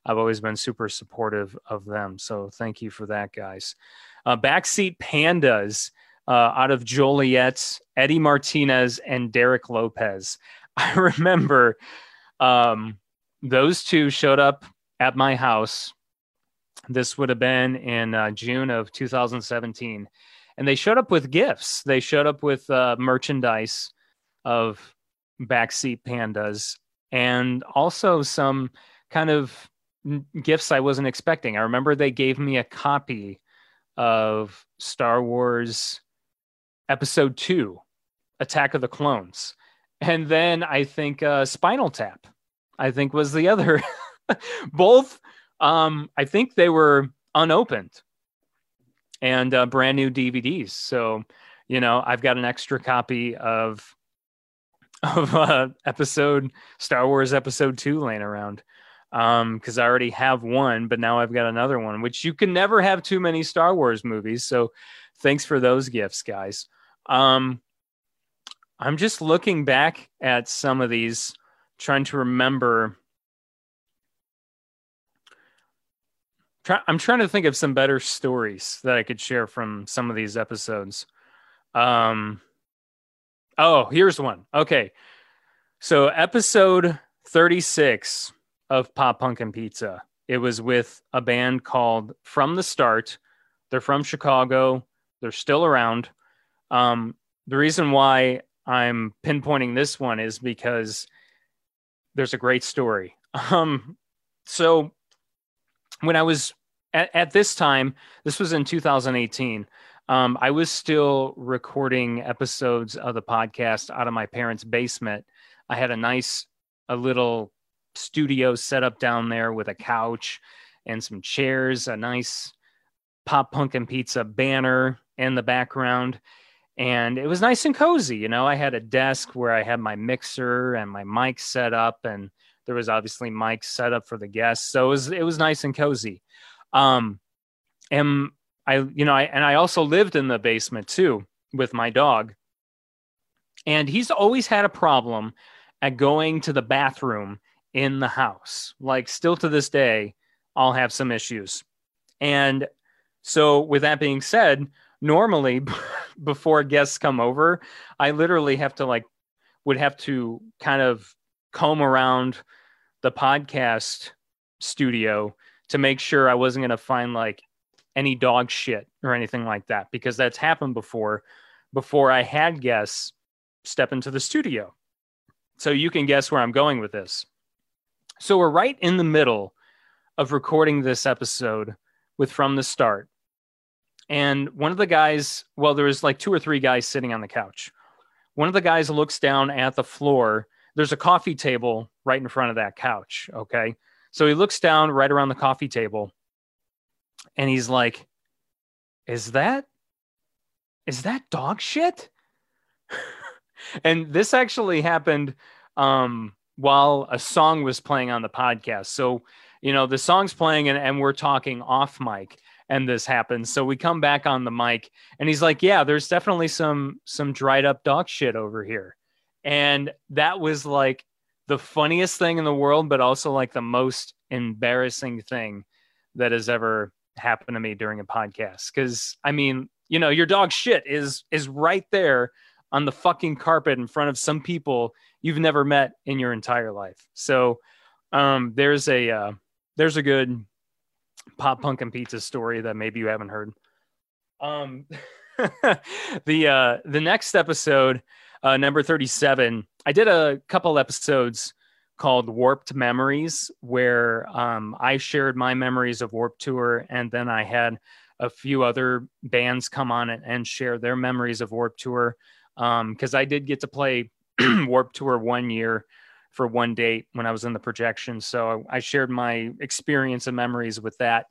I've always been super supportive of them. So thank you for that, guys. Uh, Backseat Pandas uh, out of Joliet, Eddie Martinez and Derek Lopez. I remember um, those two showed up at my house. This would have been in uh, June of 2017 and they showed up with gifts. They showed up with uh, merchandise of backseat pandas and also some kind of gifts I wasn't expecting. I remember they gave me a copy of Star Wars Episode Two, Attack of the Clones, and then I think uh, Spinal Tap. I think was the other. Both, um, I think they were unopened and uh, brand new DVDs. So, you know, I've got an extra copy of of uh, episode Star Wars Episode Two laying around because um, I already have one, but now I've got another one, which you can never have too many Star Wars movies. So, thanks for those gifts, guys. Um, I'm just looking back at some of these, trying to remember Try, I'm trying to think of some better stories that I could share from some of these episodes. Um, oh, here's one. Okay. So, episode 36 of Pop Punk and Pizza, it was with a band called From the Start. They're from Chicago, they're still around. Um, the reason why I'm pinpointing this one is because there's a great story. Um, so, when I was at, at this time, this was in 2018. Um, I was still recording episodes of the podcast out of my parents' basement. I had a nice, a little studio set up down there with a couch and some chairs, a nice pop punk and pizza banner in the background. And it was nice and cozy. You know, I had a desk where I had my mixer and my mic set up, and there was obviously mics set up for the guests. So it was it was nice and cozy. Um, and I, you know, I and I also lived in the basement too with my dog, and he's always had a problem at going to the bathroom in the house. Like still to this day, I'll have some issues. And so, with that being said, normally before guests come over, I literally have to like would have to kind of comb around the podcast studio to make sure I wasn't going to find like any dog shit or anything like that because that's happened before before I had guests step into the studio. So you can guess where I'm going with this. So we're right in the middle of recording this episode with From the Start. And one of the guys, well, there was like two or three guys sitting on the couch. One of the guys looks down at the floor. There's a coffee table right in front of that couch. Okay. So he looks down right around the coffee table and he's like, Is that is that dog shit? and this actually happened um, while a song was playing on the podcast. So, you know, the song's playing and, and we're talking off mic and this happens. So we come back on the mic and he's like, Yeah, there's definitely some some dried up dog shit over here. And that was like the funniest thing in the world, but also like the most embarrassing thing that has ever happened to me during a podcast. Cause I mean, you know, your dog shit is is right there on the fucking carpet in front of some people you've never met in your entire life. So um, there's a uh, there's a good pop punk and pizza story that maybe you haven't heard. Um, the uh, the next episode, uh, number thirty seven, I did a couple episodes called Warped Memories, where um, I shared my memories of Warped Tour, and then I had a few other bands come on and share their memories of Warped Tour. Because I did get to play Warped Tour one year for one date when I was in the projection. So I shared my experience and memories with that.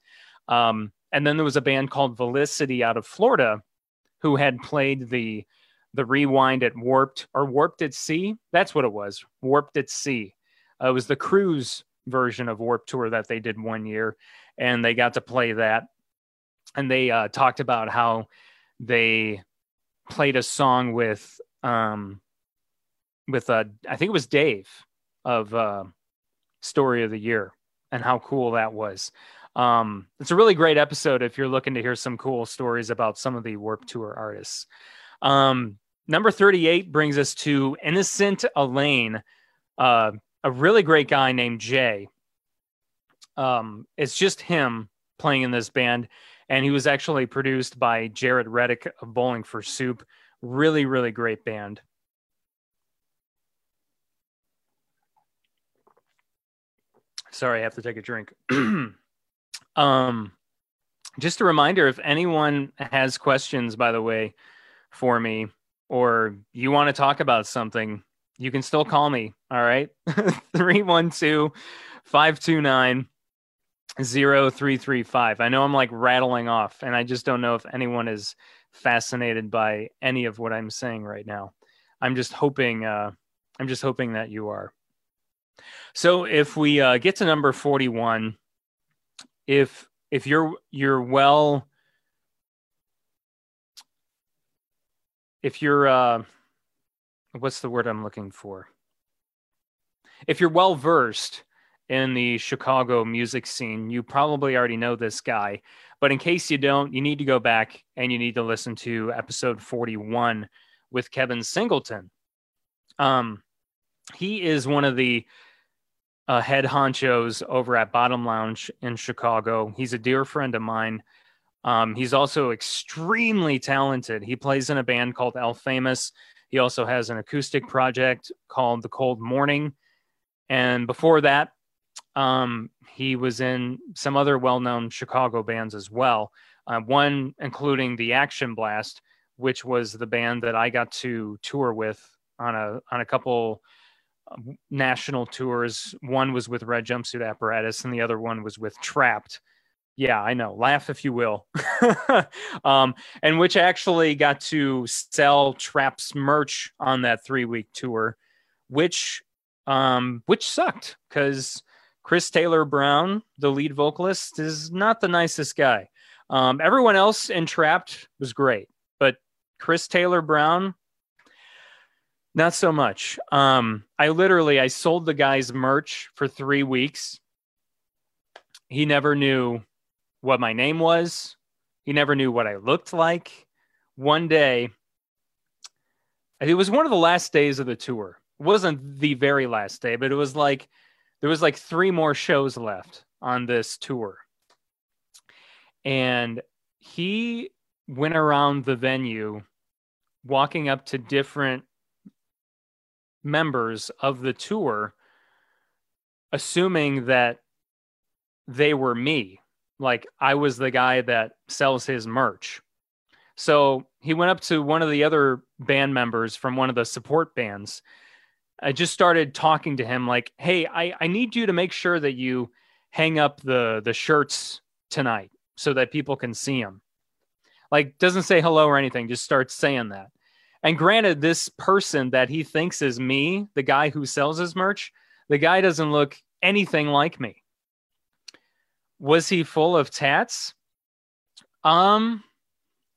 Um, and then there was a band called Velicity out of Florida who had played the the rewind at Warped or Warped at Sea. That's what it was. Warped at Sea. Uh, it was the cruise version of Warped Tour that they did one year, and they got to play that. And they uh, talked about how they played a song with um, with uh, I think it was Dave of uh, Story of the Year, and how cool that was. Um, it's a really great episode if you're looking to hear some cool stories about some of the Warped Tour artists. Um, number 38 brings us to Innocent Elaine, uh, a really great guy named Jay. Um, it's just him playing in this band, and he was actually produced by Jaret Reddick of Bowling for Soup. Really, really great band. Sorry, I have to take a drink. um, just a reminder if anyone has questions, by the way, for me, or you want to talk about something, you can still call me. All right. 312 529 0335. I know I'm like rattling off, and I just don't know if anyone is fascinated by any of what I'm saying right now. I'm just hoping, uh, I'm just hoping that you are. So if we uh, get to number 41, if if you're you're well if you're uh what's the word I'm looking for? If you're well versed in the Chicago music scene, you probably already know this guy. But in case you don't, you need to go back and you need to listen to episode 41 with Kevin Singleton. Um, he is one of the uh, head honchos over at Bottom Lounge in Chicago. He's a dear friend of mine. Um, he's also extremely talented. He plays in a band called El Famous. He also has an acoustic project called The Cold Morning. And before that, um, he was in some other well known Chicago bands as well. Uh, one including the Action Blast, which was the band that I got to tour with on a on a couple national tours. One was with Red Jumpsuit Apparatus, and the other one was with Trapt. Yeah, I know. Laugh if you will. um, and which actually got to sell Trapt's merch on that three week tour, which um, which sucked because Chris Taylor Brown, the lead vocalist, is not the nicest guy. Um, everyone else in Trapt was great, but Chris Taylor Brown, not so much. Um, I literally I sold the guy's merch for three weeks. He never knew what my name was. He never knew what I looked like. One day, it was one of the last days of the tour. It wasn't the very last day, but it was like there was like three more shows left on this tour. And he went around the venue walking up to different members of the tour assuming that they were me like I was the guy that sells his merch. So he went up to one of the other band members from one of the support bands. I just started talking to him like, "Hey, I, I need you to make sure that you hang up the the shirts tonight so that people can see them." Like doesn't say hello or anything, just starts saying that. And granted, this person that he thinks is me, the guy who sells his merch, the guy doesn't look anything like me. Was he full of tats? Um,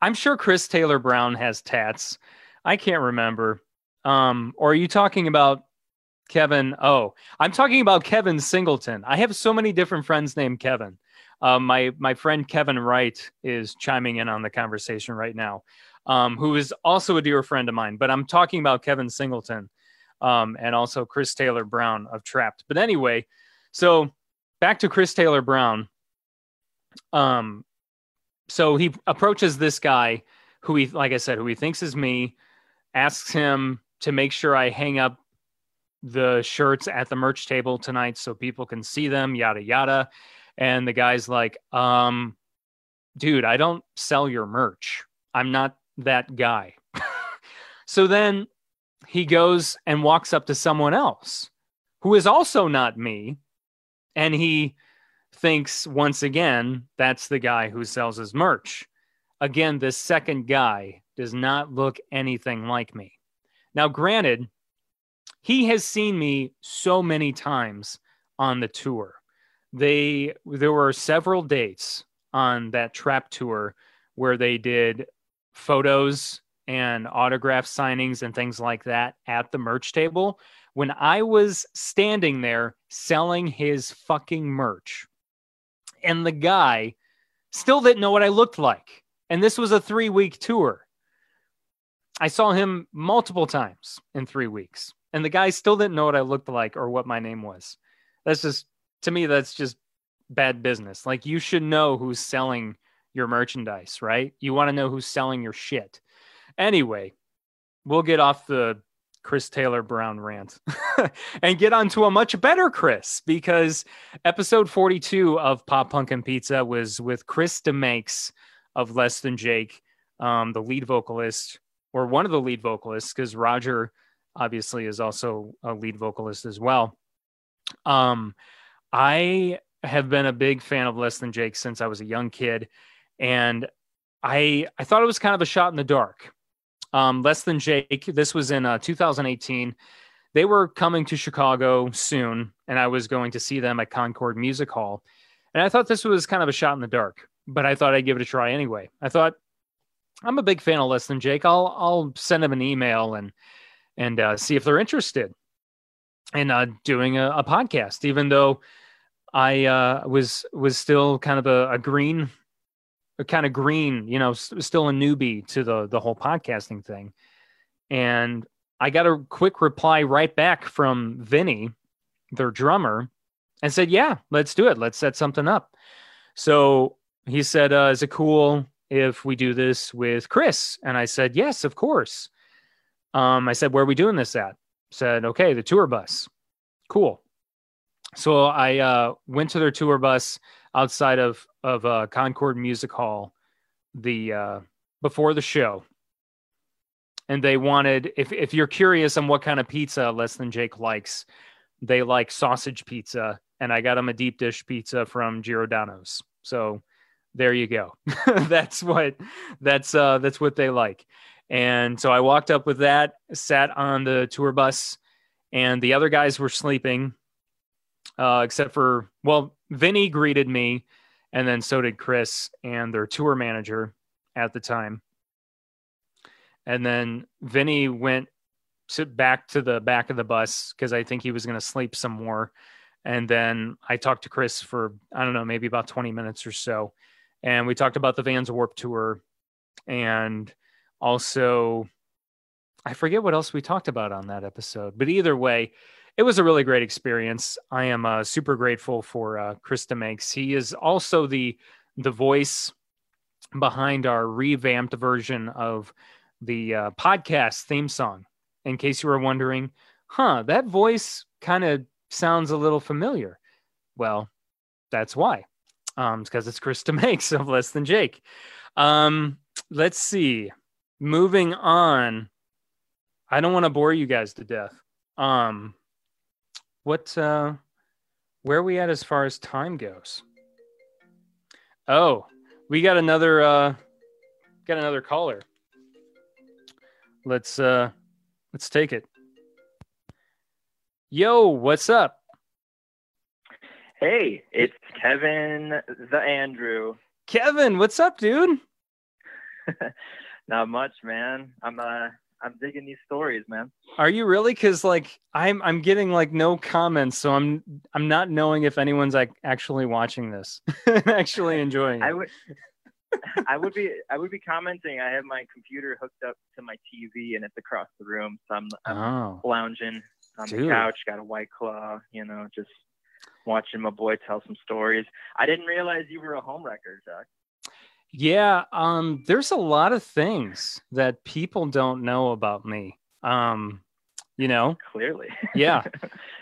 I'm sure Chris Taylor Brown has tats. I can't remember. Um, or are you talking about Kevin? Oh, I'm talking about Kevin Singleton. I have so many different friends named Kevin. Uh, my my friend Kevin Wright is chiming in on the conversation right now, um, who is also a dear friend of mine. But I'm talking about Kevin Singleton um, and also Chris Taylor Brown of Trapt. But anyway, so back to Chris Taylor Brown. Um, so he approaches this guy who he, like I said, who he thinks is me, asks him to make sure I hang up the shirts at the merch table tonight so people can see them, yada yada. And the guy's like, um, dude, I don't sell your merch. I'm not that guy. so then he goes and walks up to someone else who is also not me. And he thinks once again, that's the guy who sells his merch. Again, this second guy does not look anything like me. Now, granted, he has seen me so many times on the tour. They there were several dates on that Trapt tour where they did photos and autograph signings and things like that at the merch table when I was standing there selling his fucking merch. And the guy still didn't know what I looked like. And this was a three week tour. I saw him multiple times in three weeks. And the guy still didn't know what I looked like or what my name was. That's just, to me, that's just bad business. Like, you should know who's selling your merchandise, right? You want to know who's selling your shit. Anyway, we'll get off the Chris Taylor Brown rant and get on to a much better Chris because episode 42 of Pop Punk and Pizza was with Chris DeMakes of Less Than Jake, um, the lead vocalist or one of the lead vocalists, because Roger obviously is also a lead vocalist as well. Um, I have been a big fan of Less Than Jake since I was a young kid, and I I thought it was kind of a shot in the dark. Um, Less Than Jake, this was in uh, 2018. They were coming to Chicago soon, and I was going to see them at Concord Music Hall. And I thought this was kind of a shot in the dark, but I thought I'd give it a try anyway. I thought I'm a big fan of Less Than Jake. I'll I'll send them an email and and uh, see if they're interested in uh, doing a, a, podcast, even though I uh, was was still kind of a, a green, a kind of green, you know, still a newbie to the the whole podcasting thing, and I got a quick reply right back from Vinny, their drummer, and said, "Yeah, let's do it. Let's set something up." So he said, uh, "Is it cool if we do this with Chris?" And I said, "Yes, of course." Um, I said, Where are we doing this at? Said, Okay, the tour bus. Cool. So I uh, went to their tour bus outside of of uh, Concord Music Hall the uh, before the show, and they wanted if if you're curious on what kind of pizza Less Than Jake likes, they like sausage pizza, and I got them a deep dish pizza from Giordano's. So there you go. that's what that's uh that's what they like. And so I walked up with that, sat on the tour bus, and the other guys were sleeping, uh, except for, well, Vinny greeted me, and then so did Chris and their tour manager at the time. And then Vinny went to back to the back of the bus because I think he was going to sleep some more. And then I talked to Chris for, I don't know, maybe about 20 minutes or so. And we talked about the Vans Warped Tour and also, I forget what else we talked about on that episode, but either way, it was a really great experience. I am uh, super grateful for uh, Chris DeMakes. He is also the the voice behind our revamped version of the uh, podcast theme song. In case you were wondering, huh, that voice kind of sounds a little familiar. Well, that's why. Um, because it's Chris DeMakes of Less Than Jake. Um, let's see moving on. I don't want to bore you guys to death. Um, what, uh, where are we at as far as time goes? Oh, we got another, uh, got another caller. Let's, uh, let's take it. Yo, what's up? Hey, it's Kevin the Andrew. Kevin, what's up, dude? Not much, man. I'm uh I'm digging these stories, man. Are you really? Because like I'm I'm getting like no comments, so I'm I'm not knowing if anyone's like actually watching this, actually enjoying I would. I would be I would be commenting. I have my computer hooked up to my TV and it's across the room, so I'm, I'm Oh, lounging on Dude. the couch, got a white claw, you know, just watching my boy tell some stories. I didn't realize you were a home wrecker, Zach. yeah. Um, there's a lot of things that people don't know about me. Um, you know, Clearly. yeah.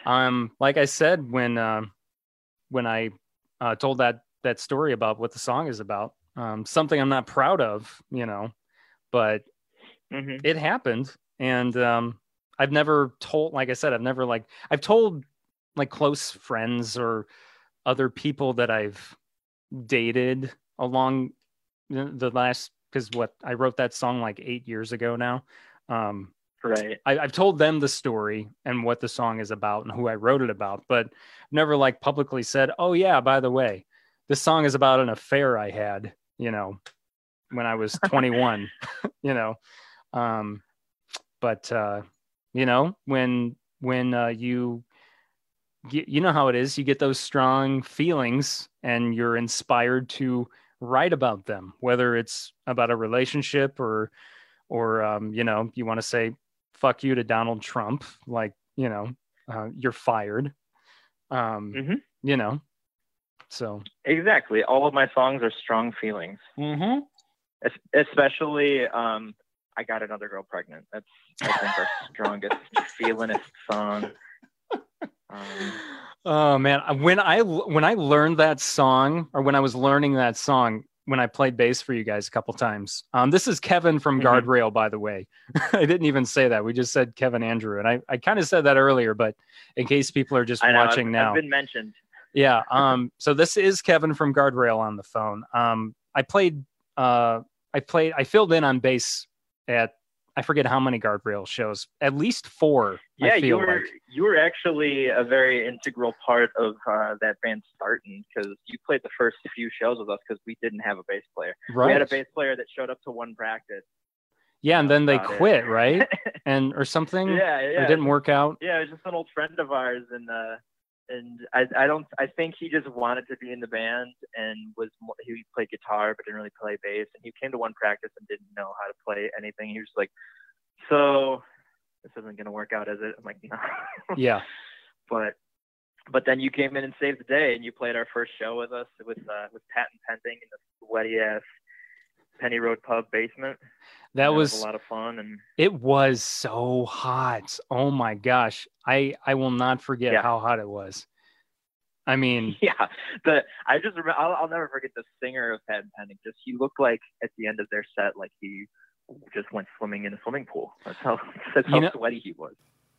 Um, like I said when um when I uh, told that that story about what the song is about, um, something I'm not proud of, you know, but hmm it happened and um i've never told like i said i've never like i've told like close friends or other people that i've dated along the, last because what i wrote that song like eight years ago now um Right. I, i've told them the story and what the song is about and who i wrote it about but never like publicly said oh yeah by the way this song is about an affair i had you know when i was 21 you know um but uh you know when when uh you you, you know how it is you get those strong feelings and you're inspired to write about them whether it's about a relationship or or um you know you want to say fuck you to donald trump like you know uh, you're fired um Mhm. you know so Exactly. All of my songs are strong feelings, mm-hmm. Es- especially um, "I Got Another Girl Pregnant." That's I think our strongest feelingest song. Um, Oh man, when I when I learned that song, or when I was learning that song, when I played bass for you guys a couple times. Um, this is Kevin from Mhm. Guardrail, by the way. I didn't even say that. We just said Kevin Andrew, and I I kind of said that earlier, but in case people are just know, watching I've, now, I've been mentioned. yeah. Um. So this is Kevin from Guardrail on the phone. Um. I played. Uh. I played. I filled in on bass at. I forget how many Guardrail shows. At least four. I Yeah, feel you were like. you were actually a very integral part of uh, that band starting because you played the first few shows with us because we didn't have a bass player. Right. We had a bass player that showed up to one practice. yeah, and then they About it. quit, right? And or something. yeah, Or yeah. it didn't work out. Yeah, it was just an old friend of ours, and uh, and I I don't I think he just wanted to be in the band and was he played guitar but didn't really play bass, and he came to one practice and didn't know how to play anything. He was like, so this isn't gonna work out, is it? I'm like, no. Yeah. but but then you came in and saved the day, and you played our first show with us with uh, with patent pending in the sweaty ass Penny Road Pub basement. That And was a lot of fun, and it was so hot. Oh my gosh. I I will not forget Yeah. how hot it was. I mean, yeah, the I just remember I'll, I'll never forget the singer of Patent Pending. Just he looked like at the end of their set like he just went swimming in a swimming pool. That's how that's how know- sweaty he was.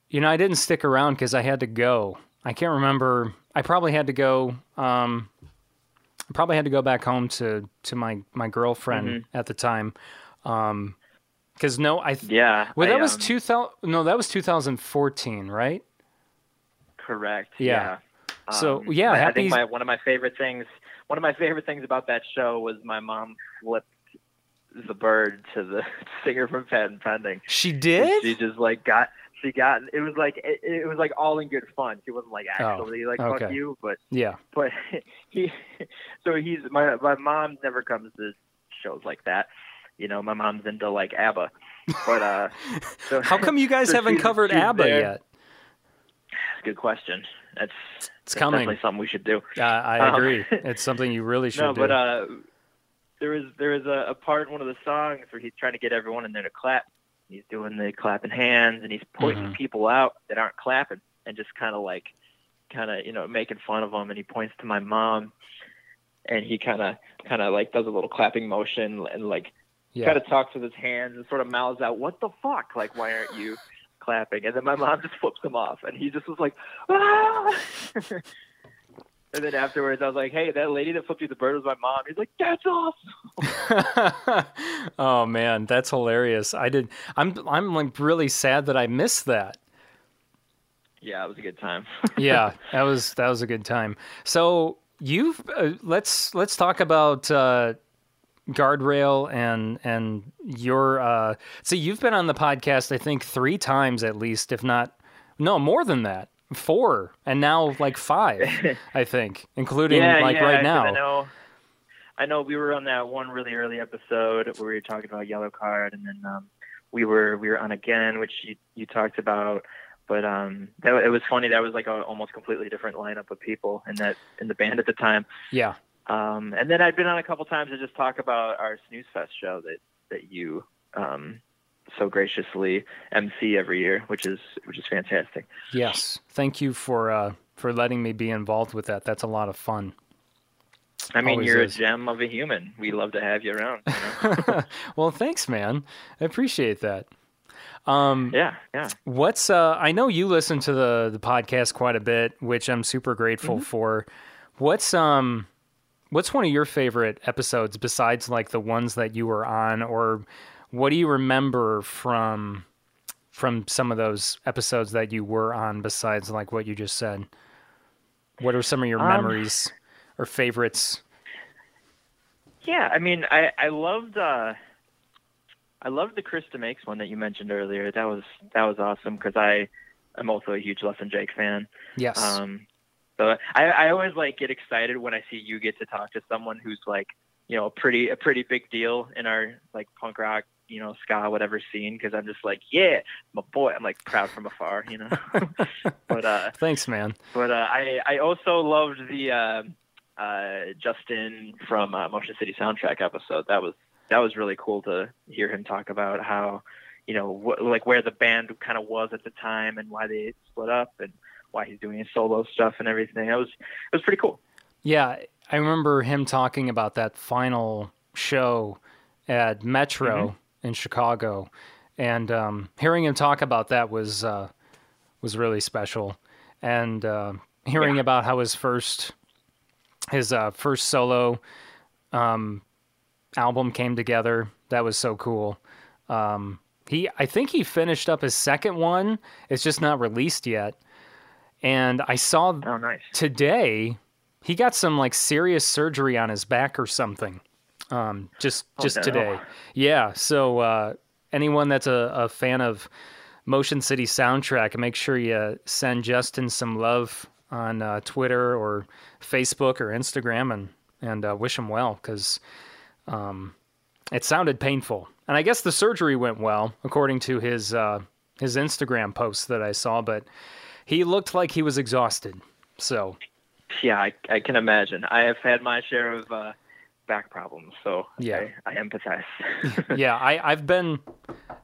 you know, I didn't stick around cuz I had to go. I can't remember. I probably had to go um I probably had to go back home to to my my girlfriend Mm-hmm. at the time. Um cuz no, I th- Yeah. Well, that I, was um, 2000 No, that was 2014, right? correct. Yeah. Yeah. So, Um, yeah, I- I think my one of my favorite things one of my favorite things about that show was my mom flipped the bird to the singer from Patent Pending. She And did? She just like got she got it was like it, it was like all in good fun. She wasn't like Oh, actually like fuck you, but yeah. but he so he's my my mom never comes to shows like that. You know, my mom's into like ABBA. But uh so How come you guys so haven't she's- covered she's ABBA there. yet? Good question. That's It's that's coming. definitely something we should do. Uh, I Um, agree. it's something you really should no, do. but uh, there was there was a, a part in one of the songs where he's trying to get everyone in there to clap. He's doing the clapping hands and he's pointing Mhm. people out that aren't clapping and just kind of like, kind of you know making fun of them. And he points to my mom, and he kind of kind of like does a little clapping motion and like yeah. kind of talks with his hands and sort of mouths out, "What the fuck? Like, why aren't you clapping?" And then my mom just flips him off, and he just was like, "Ah!" and then afterwards, I was like, "Hey, that lady that flipped you the bird was my mom." He's like, "That's awesome." oh man, that's hilarious. I did. I'm I'm like really sad that I missed that. Yeah, it was a good time. Yeah, that was that was a good time. So you've uh, let's let's talk about uh, guardrail and and your uh so you've been on the podcast I think 3 times at least if not no more than that. 4 and now like 5 I think including yeah, like yeah, right now. I know, I know we were on that one really early episode where we were talking about Yellowcard, and then um, we were we were on again, which you you talked about. But um, that it was funny. That was like a almost completely different lineup of people in that in the band at the time. Yeah. Um, and then I'd been on a couple times to just talk about our Snooze Fest show that that you um, so graciously MC every year, which is which is fantastic. Yes. Thank you for uh for letting me be involved with that. That's a lot of fun. I mean, Always you're is. a gem of a human. We love to have you around. You know? well, thanks man. I appreciate that. Um yeah, yeah. What's uh I know you listen to the the podcast quite a bit, which I'm super grateful for. What's um what's one of your favorite episodes besides like the ones that you were on or what do you remember from from some of those episodes that you were on besides like what you just said? What are some of your Um, memories or favorites? Yeah, I mean, I I loved uh, I loved the Chris DeMakes one that you mentioned earlier. That was that was awesome because I am also a huge Less Than Jake fan. Yes. Um, so I I always like get excited when I see you get to talk to someone who's like you know a pretty a pretty big deal in our like punk rock you know ska whatever scene because I'm just like yeah my boy I'm like proud from afar you know but uh Thanks, man. but uh, I I also loved the uh, uh, Justin from uh, Motion City soundtrack episode. That was that was really cool to hear him talk about how you know wh- like where the band kind of was at the time and why they split up and why he's doing his solo stuff and everything. That was it was pretty cool. Yeah, I remember him talking about that final show at Metro in Chicago, and um, hearing him talk about that was uh, was really special. And uh, hearing about how his first his uh, first solo um, album came together, that was so cool. Um, he, I think he finished up his second one. It's just not released yet. And I saw Oh, nice. today he got some like serious surgery on his back or something um just just no. today yeah so uh anyone that's a, a fan of motion city soundtrack make sure you send justin some love on uh, twitter or facebook or instagram and and uh, wish him well because um it sounded painful and i guess the surgery went well according to his uh his instagram posts that i saw but he looked like he was exhausted so Yeah, I, I can imagine. I have had my share of uh, back problems, so Yeah. I, I empathize. yeah, I, I've been,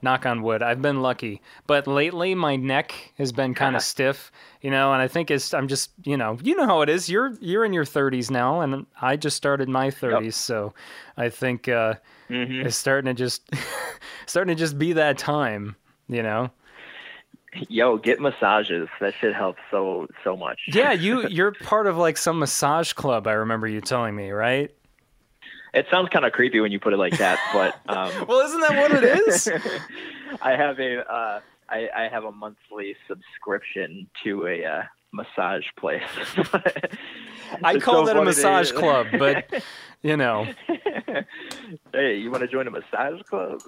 knock on wood, I've been lucky. But lately, my neck has been kind of stiff, you know, and I think it's, I'm just, you know, you know how it is. You're, you're in your 30s now, and I just started my 30s. So I think uh, Mhm. it's starting to just, starting to just be that time, you know? Yo, get massages. That shit helps so so much. Yeah, you, you're part of like some massage club, I remember you telling me, right? It sounds kind of creepy when you put it like that, but um, Well, isn't that what it is? I have a uh, I, I have a monthly subscription to a uh, massage place. I call so that a massage club, but, you know, hey, you want to join a massage club?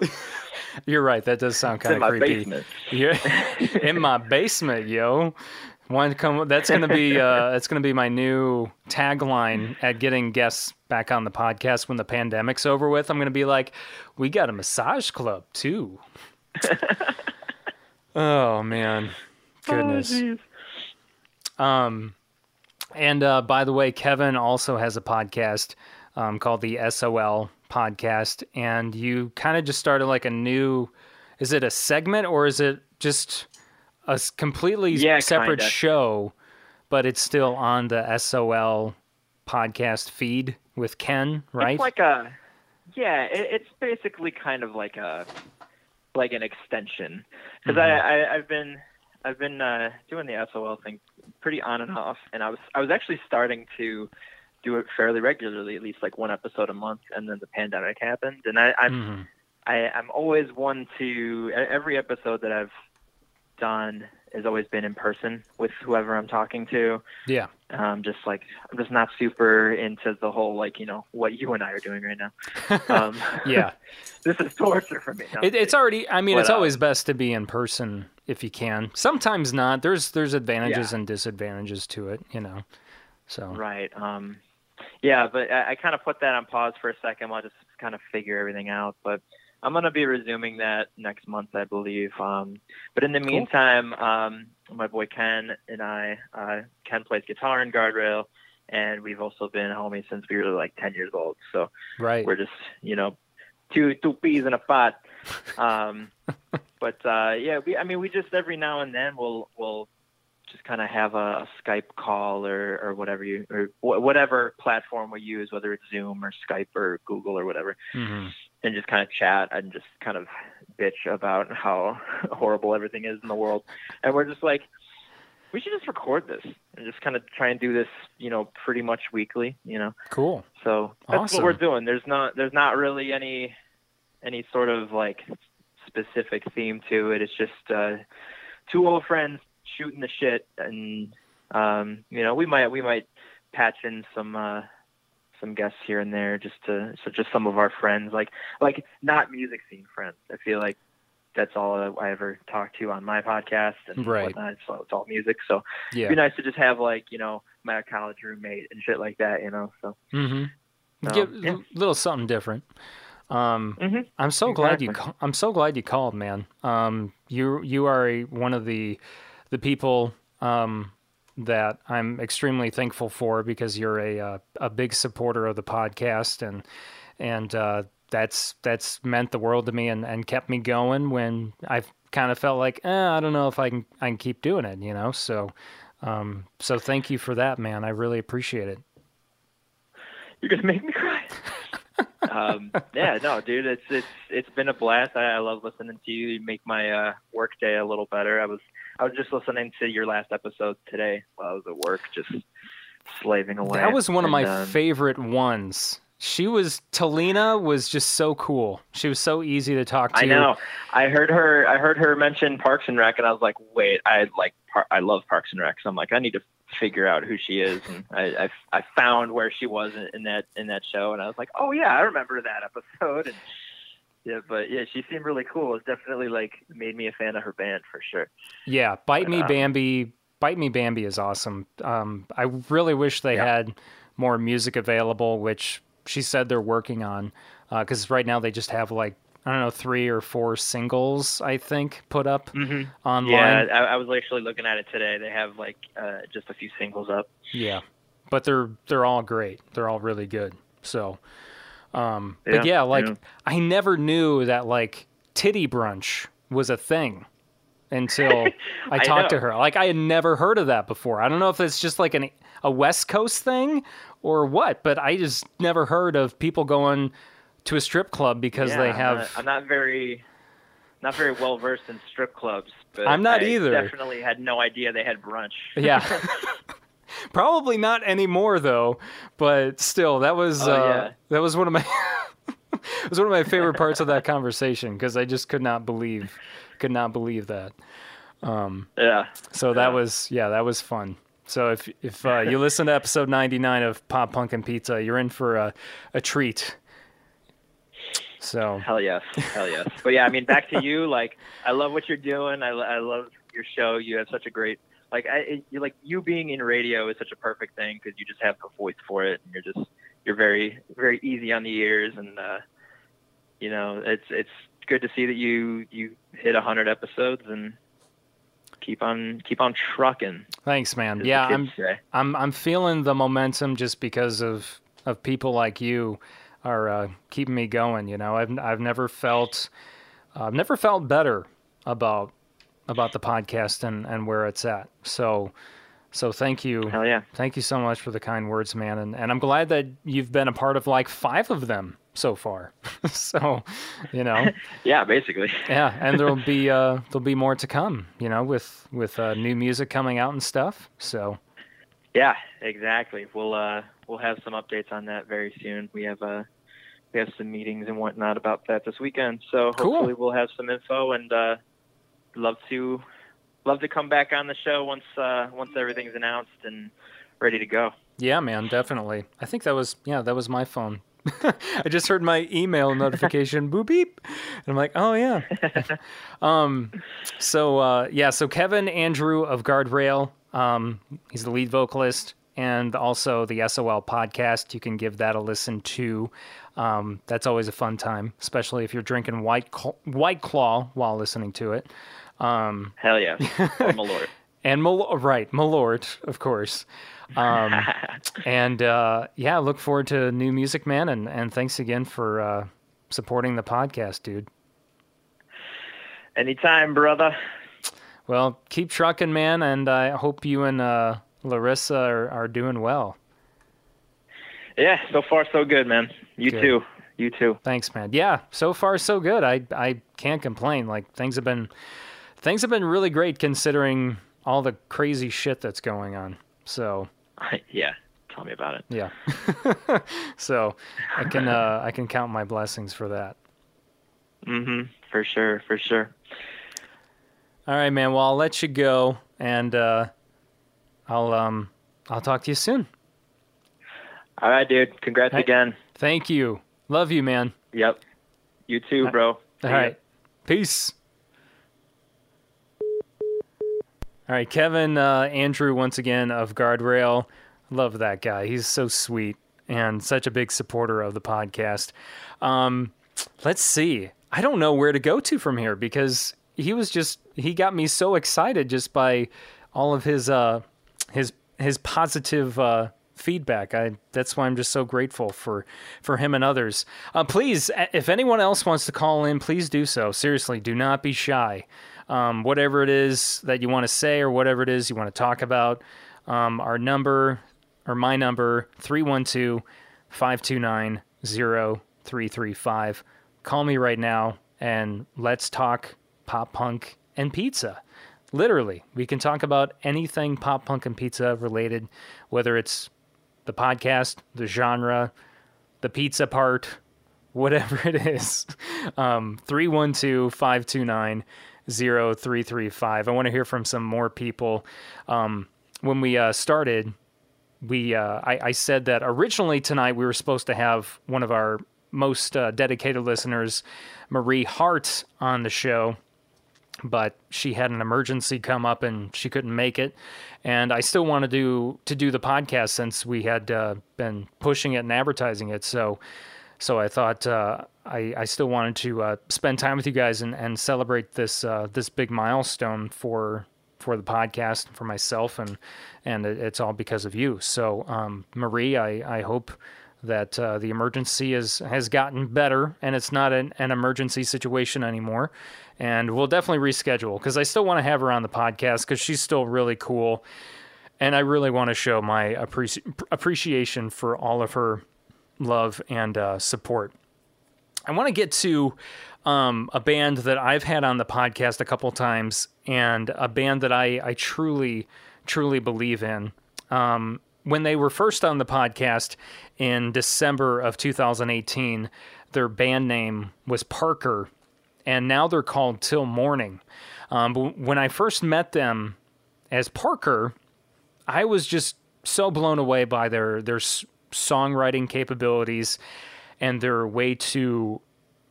You're right. That does sound kind of creepy. basement. Yeah, in my basement, yo. To come? That's gonna be uh, that's gonna be my new tagline at getting guests back on the podcast when the pandemic's over with. I'm gonna be like, we got a massage club too. oh man, goodness. um, and uh, by the way, Kevin also has a podcast um, called the SOL Podcast, and you kind of just started like a new. Is it a segment or is it just a completely Yeah, separate kinda. show, but it's still on the SOL podcast feed with Ken, right? It's like a yeah. It, it's basically kind of like a like an extension because I, I I've been I've been uh, doing the SOL thing pretty on and off, and I was I was actually starting to do it fairly regularly, at least like one episode a month, and then the pandemic happened, and I, I'm Mhm. I, I'm always one to every episode that I've done has always been in person with whoever I'm talking to. Yeah. Um, just like I'm just not super into the whole like you know what you and I are doing right now. Um, Yeah. this is torture for me. No, It, it's already. I mean, But, it's uh, always best to be in person if you can. Sometimes not. There's there's advantages Yeah. and disadvantages to it. You know. So Right. Um, yeah, but I, I kind of put that on pause for a second while I just kind of figure everything out. But I'm going to be resuming that next month, I believe. Um, but in the meantime, um, my boy Ken and I, uh, Ken plays guitar in Guardrail, and we've also been homies since we were like 10 years old. So right. we're just, you know, two two peas in a pot. Um, but uh, yeah, we I mean we just every now and then we'll we'll just kind of have a, a Skype call or or whatever you or wh- whatever platform we use, whether it's Zoom or Skype or Google or whatever, hmm and just kind of chat and just kind of bitch about how horrible everything is in the world, and we're just like. We should just record this and just kind of try and do this, you know, pretty much weekly, you know. Cool. So that's Awesome. what we're doing. There's not there's not really any any sort of like specific theme to it. It's just uh, two old friends shooting the shit, and um, you know we might we might patch in some uh, some guests here and there just to so just some of our friends like like not music scene friends. I feel like that's all I ever talk to on my podcast and Right. whatnot. So it's all music. So Yeah. it'd be nice to just have like you know my college roommate and shit like that. You know. So. Mm-hmm. Um, Give yeah. a little something different. Um, Mhm. I'm so glad you. I'm so glad you called, man. Um, you you are a, one of the the people um, that I'm extremely thankful for because you're a uh, a big supporter of the podcast and and uh, that's that's meant the world to me and, and kept me going when I've kind of felt like eh, I don't know if I can I can keep doing it, you know. So um, so thank you for that, man. I really appreciate it. You're gonna make me cry. um, yeah, no, dude, it's it's it's been a blast. I, I love listening to you. You make my uh, work day a little better. I was I was just listening to your last episode today while I was at work, just slaving away. That was one of my um, favorite ones. She was Talina was just so cool. She was so easy to talk to. I know. I heard her. I heard her mention Parks and Rec, and I was like, "Wait, I like. Par- I love Parks and Rec." So I'm like, I need to figure out who she is, and I I, I found where she was in, in that in that show, and I was like, "Oh yeah, I remember that episode." And yeah, but yeah, she seemed really cool. It definitely like made me a fan of her band for sure. Yeah, Bite Me um, Bambi. Bite Me Bambi is awesome. Um, I really wish they Yeah. had more music available, which she said they're working on. Because right now they just have like I don't know three or four singles I think put up Mm-hmm. online. Yeah, I, I was actually looking at it today. They have like uh, just a few singles up. Yeah, but they're they're all great. They're all really good. So, um, but Yeah, yeah, like yeah. I never knew that like titty brunch was a thing until I I talked to her. Like I had never heard of that before. I don't know if it's just like an a West Coast thing or what, but I just never heard of people going to a strip club because Yeah, they I'm have. not- I'm not very, not very well versed in strip clubs. But I'm not I either. Definitely had no idea they had brunch. Yeah. Probably not anymore though, but still that was Oh, uh, yeah. that was one of my it was one of my favorite parts of that conversation because I just could not believe could not believe that. Um, yeah. So that Yeah. was yeah, that was fun. So if if uh, you listen to episode 99 of Pop Punk and Pizza, you're in for a a treat. So Hell yes. Hell yes. but yeah, I mean, back to you. Like, I love what you're doing. I, I love your show. You have such a great, like, I, it, you like you being in radio is such a perfect thing because you just have the voice for it, and you're just, you're very, very easy on the ears, and uh, you know, it's it's good to see that you you hit hundred episodes and keep on keep on trucking. thanks, man. Yeah, I'm say. I'm I'm feeling the momentum just because of of people like you are uh, keeping me going. You know, I've I've never felt I've never felt better about about the podcast and and where it's at. So so thank you. Hell yeah. Thank you so much for the kind words, man. And and I'm glad that you've been a part of like five of them so far. so, you know, Yeah, basically. yeah, and there'll be uh there'll be more to come, you know, with with uh, new music coming out and stuff. So, Yeah, exactly. We'll uh we'll have some updates on that very soon. We have uh we have some meetings and whatnot about that this weekend. So Cool. hopefully we'll have some info and uh love to love to come back on the show once uh once everything's announced and ready to go. Yeah, man, definitely. I think that was yeah, that was my phone. I just heard my email notification boop beep. And I'm like, oh yeah. um so uh yeah, so Kevin Andrew of Guardrail, um, he's the lead vocalist and also the SOL podcast. You can give that a listen to. Um, that's always a fun time, especially if you're drinking white Cl- white claw while listening to it. Um, Hell yeah, oh, my and Mal- right, Malort, of course. Um, and uh, yeah, look forward to new music, man. And, and thanks again for uh, supporting the podcast, dude. Anytime, brother. Well, keep trucking, man. And I hope you and uh, Larissa are, are doing well. Yeah, so far so good, man. You Good. too. You too. Thanks, man. Yeah, so far so good. I I can't complain. Like things have been things have been really great considering all the crazy shit that's going on. So yeah, tell me about it. yeah. so I can uh, I can count my blessings for that. Mhm. For sure, for sure. All right, man. Well, I'll let you go, and uh, I'll um I'll talk to you soon. All right, dude. Congrats Hey. again. Thank you. Love you, man. Yep. You too, bro. All right. Peace. All right, Kevin uh, Andrew once again of Guardrail. Love that guy. He's so sweet and such a big supporter of the podcast. Um, let's see. I don't know where to go to from here because he was just he got me so excited just by all of his uh, his his positive uh, feedback. I that's why I'm just so grateful for for him and others. Uh, please, if anyone else wants to call in, please do so. Seriously, do not be shy. Um, whatever it is that you want to say or whatever it is you want to talk about, um, our number or my number 312 529 0335. Call me right now and let's talk pop punk and pizza. Literally, we can talk about anything pop punk and pizza related, whether it's the podcast, the genre, the pizza part, whatever it is. Um, 312 529 0335. I want to hear from some more people. Um, when we uh, started, we uh, I, I said that originally tonight we were supposed to have one of our most uh, dedicated listeners, Marie Hart, on the show but she had an emergency come up and she couldn't make it. And I still wanted to do, to do the podcast since we had uh, been pushing it and advertising it. So, so I thought uh, I, I still wanted to uh, spend time with you guys and, and celebrate this uh, this big milestone for for the podcast for myself and and it, it's all because of you. So, um, Marie, I, I hope that uh, the emergency is has gotten better and it's not an, an emergency situation anymore. And we'll definitely reschedule because I still want to have her on the podcast because she's still really cool, and I really want to show my appreci- appreciation for all of her love and uh, support. I want to get to um, a band that I've had on the podcast a couple times, and a band that I, I truly, truly believe in. Um, when they were first on the podcast in December of 2018, their band name was Parker, and now they're called Till Morning. Um, but when I first met them as Parker, I was just so blown away by their their songwriting capabilities and their way to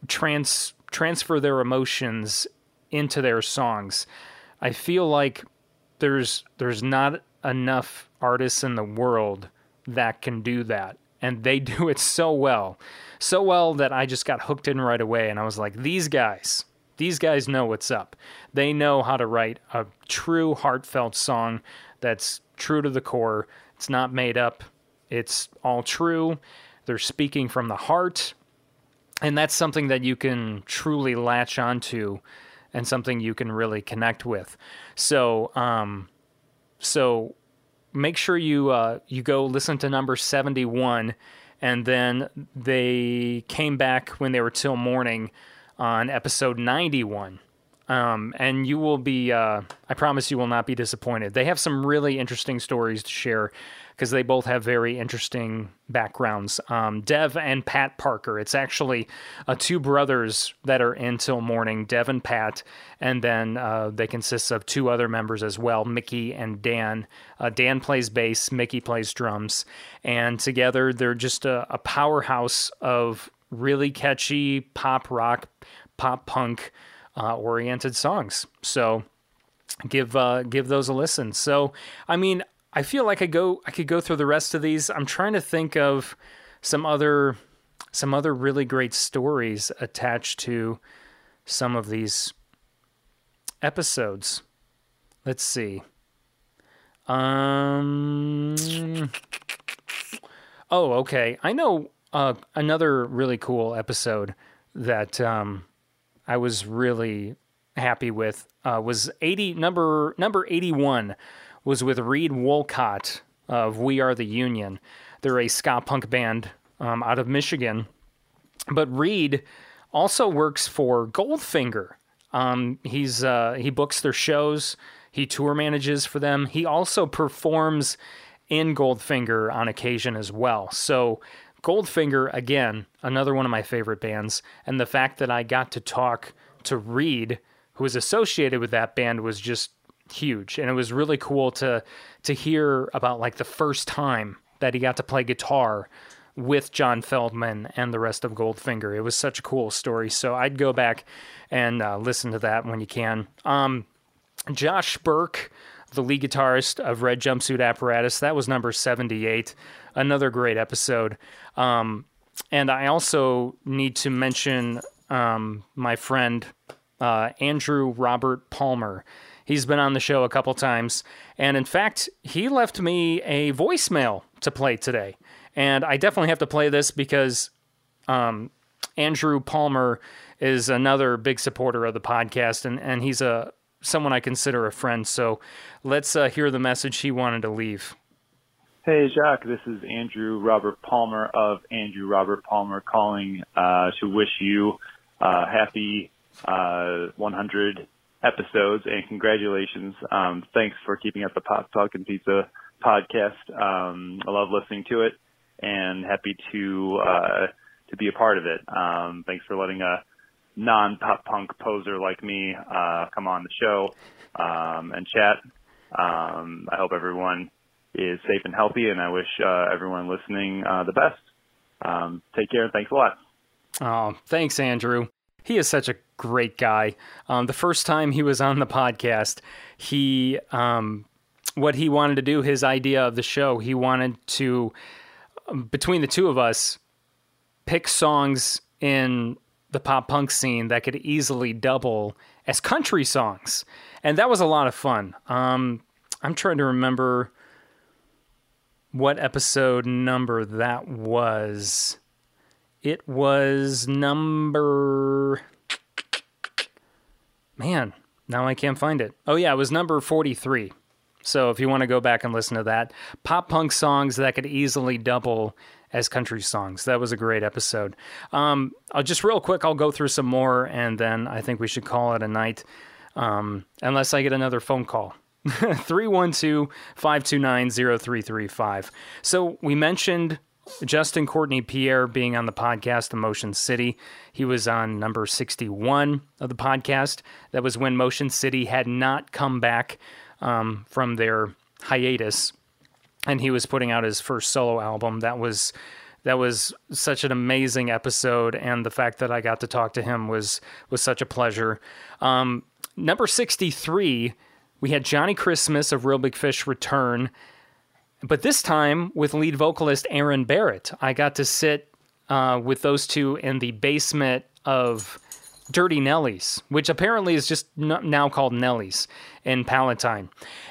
trans transfer their emotions into their songs. I feel like there's there's not enough artists in the world that can do that and they do it so well so well that i just got hooked in right away and i was like these guys these guys know what's up they know how to write a true heartfelt song that's true to the core it's not made up it's all true. They're speaking from the heart. And that's something that you can truly latch onto and something you can really connect with. So um so make sure you uh, you go listen to number 71 and then they came back when they were till morning on episode 91 um, and you will be uh, i promise you will not be disappointed. They have some really interesting stories to share because they both have very interesting backgrounds. Um, Dev and Pat Parker. It's actually uh, two brothers that are in Till Morning, Dev and Pat, and then uh, they consist of two other members as well, Mickey and Dan. Uh, Dan plays bass, Mickey plays drums, and together they're just a, a powerhouse of really catchy pop rock, pop punk uh, oriented songs. So give uh, give those a listen. So I mean, I feel like I go I could go through the rest of these. I'm trying to think of some other some other really great stories attached to some of these episodes. Let's see. Um Oh, okay. I know uh, another really cool episode that um, I was really happy with uh, was 80 number number 81 was with Reed Wolcott of We Are the Union. They're a ska punk band um, out of Michigan, but Reed also works for Goldfinger. Um, he's uh, he books their shows. He tour manages for them. He also performs in Goldfinger on occasion as well. So Goldfinger again, another one of my favorite bands, and the fact that I got to talk to Reed, who was associated with that band, was just huge, and it was really cool to to hear about like the first time that he got to play guitar with John Feldmann and the rest of Goldfinger. It was such a cool story. So I'd go back and uh, listen to that when you can. Um, Josh Burke, the lead guitarist of Red Jumpsuit Apparatus, that was number 78. Another great episode. Um, and I also need to mention um, my friend uh, Andrew Robert Palmer. He's been on the show a couple times. And in fact, he left me a voicemail to play today. And I definitely have to play this because um, Andrew Palmer is another big supporter of the podcast, and, and he's a someone I consider a friend. So let's uh, hear the message he wanted to leave. Hey, Jacques, this is Andrew Robert Palmer of Andrew Robert Palmer calling uh, to wish you uh, happy uh, 100 episodes and congratulations. Um, thanks for keeping up the Pop Talk and Pizza podcast. Um, I love listening to it and happy to uh, to be a part of it. Um, thanks for letting a non-pop punk poser like me uh, come on the show um, and chat. Um, I hope everyone is safe and healthy, and I wish uh, everyone listening uh, the best. Um, take care, and thanks a lot. Oh, thanks, Andrew. He is such a great guy. Um, the first time he was on the podcast, he um, what he wanted to do, his idea of the show, he wanted to um, between the two of us pick songs in the pop punk scene that could easily double as country songs, and that was a lot of fun. Um, I'm trying to remember what episode number that was. It was number. Man, now I can't find it. Oh, yeah, it was number 43. So if you want to go back and listen to that, pop punk songs that could easily double as country songs. That was a great episode. Um, I'll just real quick, I'll go through some more and then I think we should call it a night. Um, unless I get another phone call. 312 529 0335. So we mentioned Justin Courtney Pierre being on the podcast, Motion City. He was on number 61 of the podcast. That was when Motion City had not come back um, from their hiatus, and he was putting out his first solo album. That was that was such an amazing episode, and the fact that I got to talk to him was was such a pleasure. Um, number 63, we had Johnny Christmas of Reel Big Fish return but this time with lead vocalist Aaron Barrett. I got to sit uh, with those two in the basement of Dirty Nellies, which apparently is just now called Nellies in Palatine.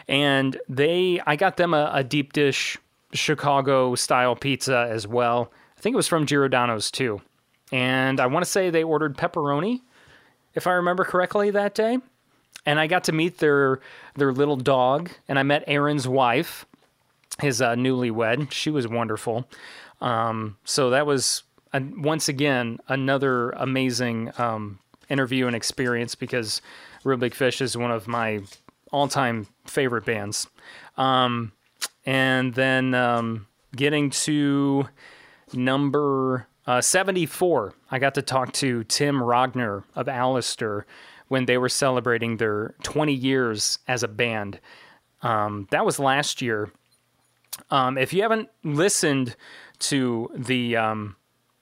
And they, I got them a, a deep dish Chicago style pizza as well. I think it was from Giordano's too. And I want to say they ordered pepperoni, if I remember correctly, that day. And I got to meet their their little dog, and I met Aaron's wife, his uh, newlywed. She was wonderful. Um, so that was uh, once again another amazing um, interview and experience because Reel Big Fish is one of my all-time favorite bands. Um, and then um, getting to number uh, 74, I got to talk to Tim Rogner of Allister when they were celebrating their 20 years as a band. Um, that was last year. Um, if you haven't listened to the um,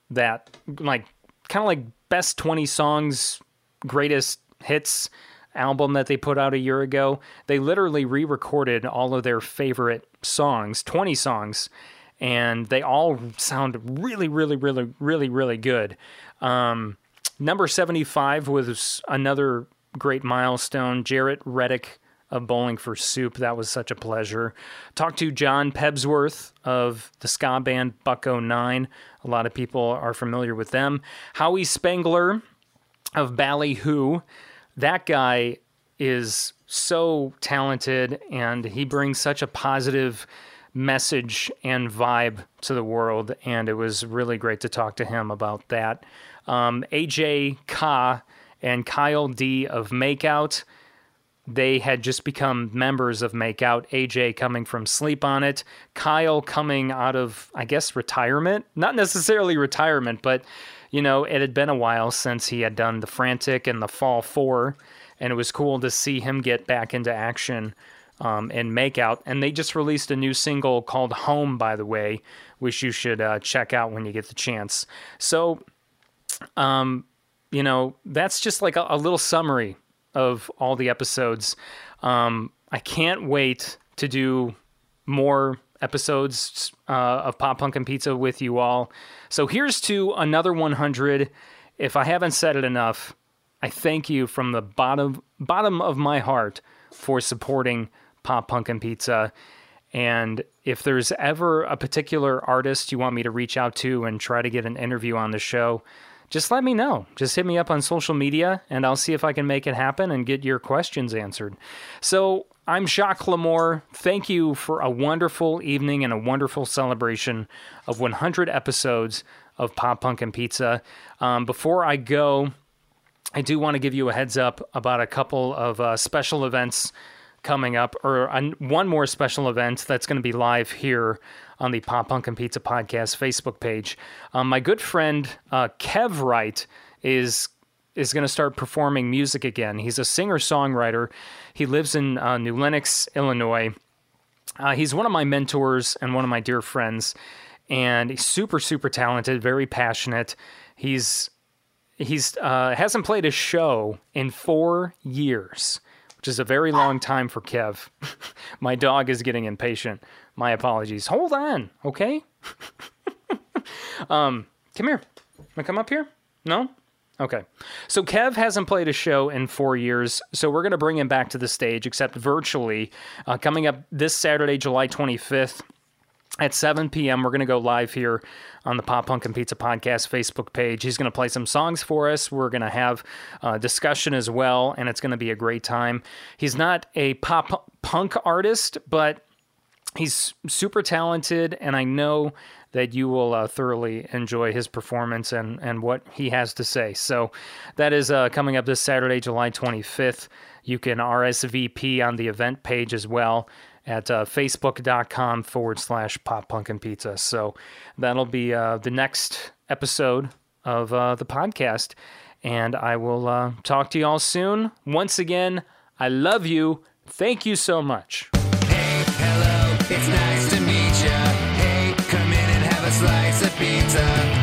that like kind of like best 20 songs, greatest hits album that they put out a year ago, they literally re-recorded all of their favorite songs, 20 songs, and they all sound really, really, really, really, really good. Um, number 75 was another great milestone. Jaret Reddick of Bowling for Soup. That was such a pleasure. Talked to John Pebsworth of the ska band Buck-O-Nine. A lot of people are familiar with them. Howie Spangler of Ballyhoo. That guy is so talented and he brings such a positive message and vibe to the world. And it was really great to talk to him about that. Um, AJ Ka and Kyle D of Makeout they had just become members of Makeout. AJ coming from Sleep on It, Kyle coming out of, I guess, retirement. Not necessarily retirement, but, you know, it had been a while since he had done The Frantic and The Fall 4, and it was cool to see him get back into action um, and Makeout. And they just released a new single called Home, by the way, which you should uh, check out when you get the chance. So, um, you know, that's just like a, a little summary of all the episodes. Um, I can't wait to do more episodes uh, of Pop Punk and Pizza with you all. So here's to another 100. If I haven't said it enough, I thank you from the bottom bottom of my heart for supporting Pop Punk and Pizza. And if there's ever a particular artist you want me to reach out to and try to get an interview on the show, just let me know. Just hit me up on social media and I'll see if I can make it happen and get your questions answered. So I'm Jacques Lamour. Thank you for a wonderful evening and a wonderful celebration of 100 episodes of Pop Punk and Pizza. Um, before I go, I do want to give you a heads up about a couple of uh, special events coming up, or an, one more special event that's going to be live here on the Pop Punk and Pizza Podcast Facebook page. Um, my good friend uh, Kev Wright is is going to start performing music again. He's a singer songwriter. He lives in uh, New Lenox, Illinois. Uh, he's one of my mentors and one of my dear friends, and he's super super talented, very passionate. He's he's uh, hasn't played a show in four years, which is a very long time for Kev. my dog is getting impatient. My apologies. Hold on, okay? um, come here. Wanna come up here? No? Okay. So Kev hasn't played a show in four years, so we're going to bring him back to the stage, except virtually. Uh, coming up this Saturday, July 25th at 7 p.m., we're going to go live here on the Pop Punk and Pizza Podcast Facebook page. He's going to play some songs for us. We're going to have a discussion as well, and it's going to be a great time. He's not a pop punk artist, but he's super talented, and I know that you will uh, thoroughly enjoy his performance and, and what he has to say. So that is uh, coming up this Saturday, July 25th. You can RSVP on the event page as well at uh, facebook.com forward slash pop and pizza. So that'll be uh, the next episode of uh, the podcast. And I will uh, talk to you all soon. Once again, I love you. Thank you so much. It's nice to meet ya. Hey, come in and have a slice of pizza.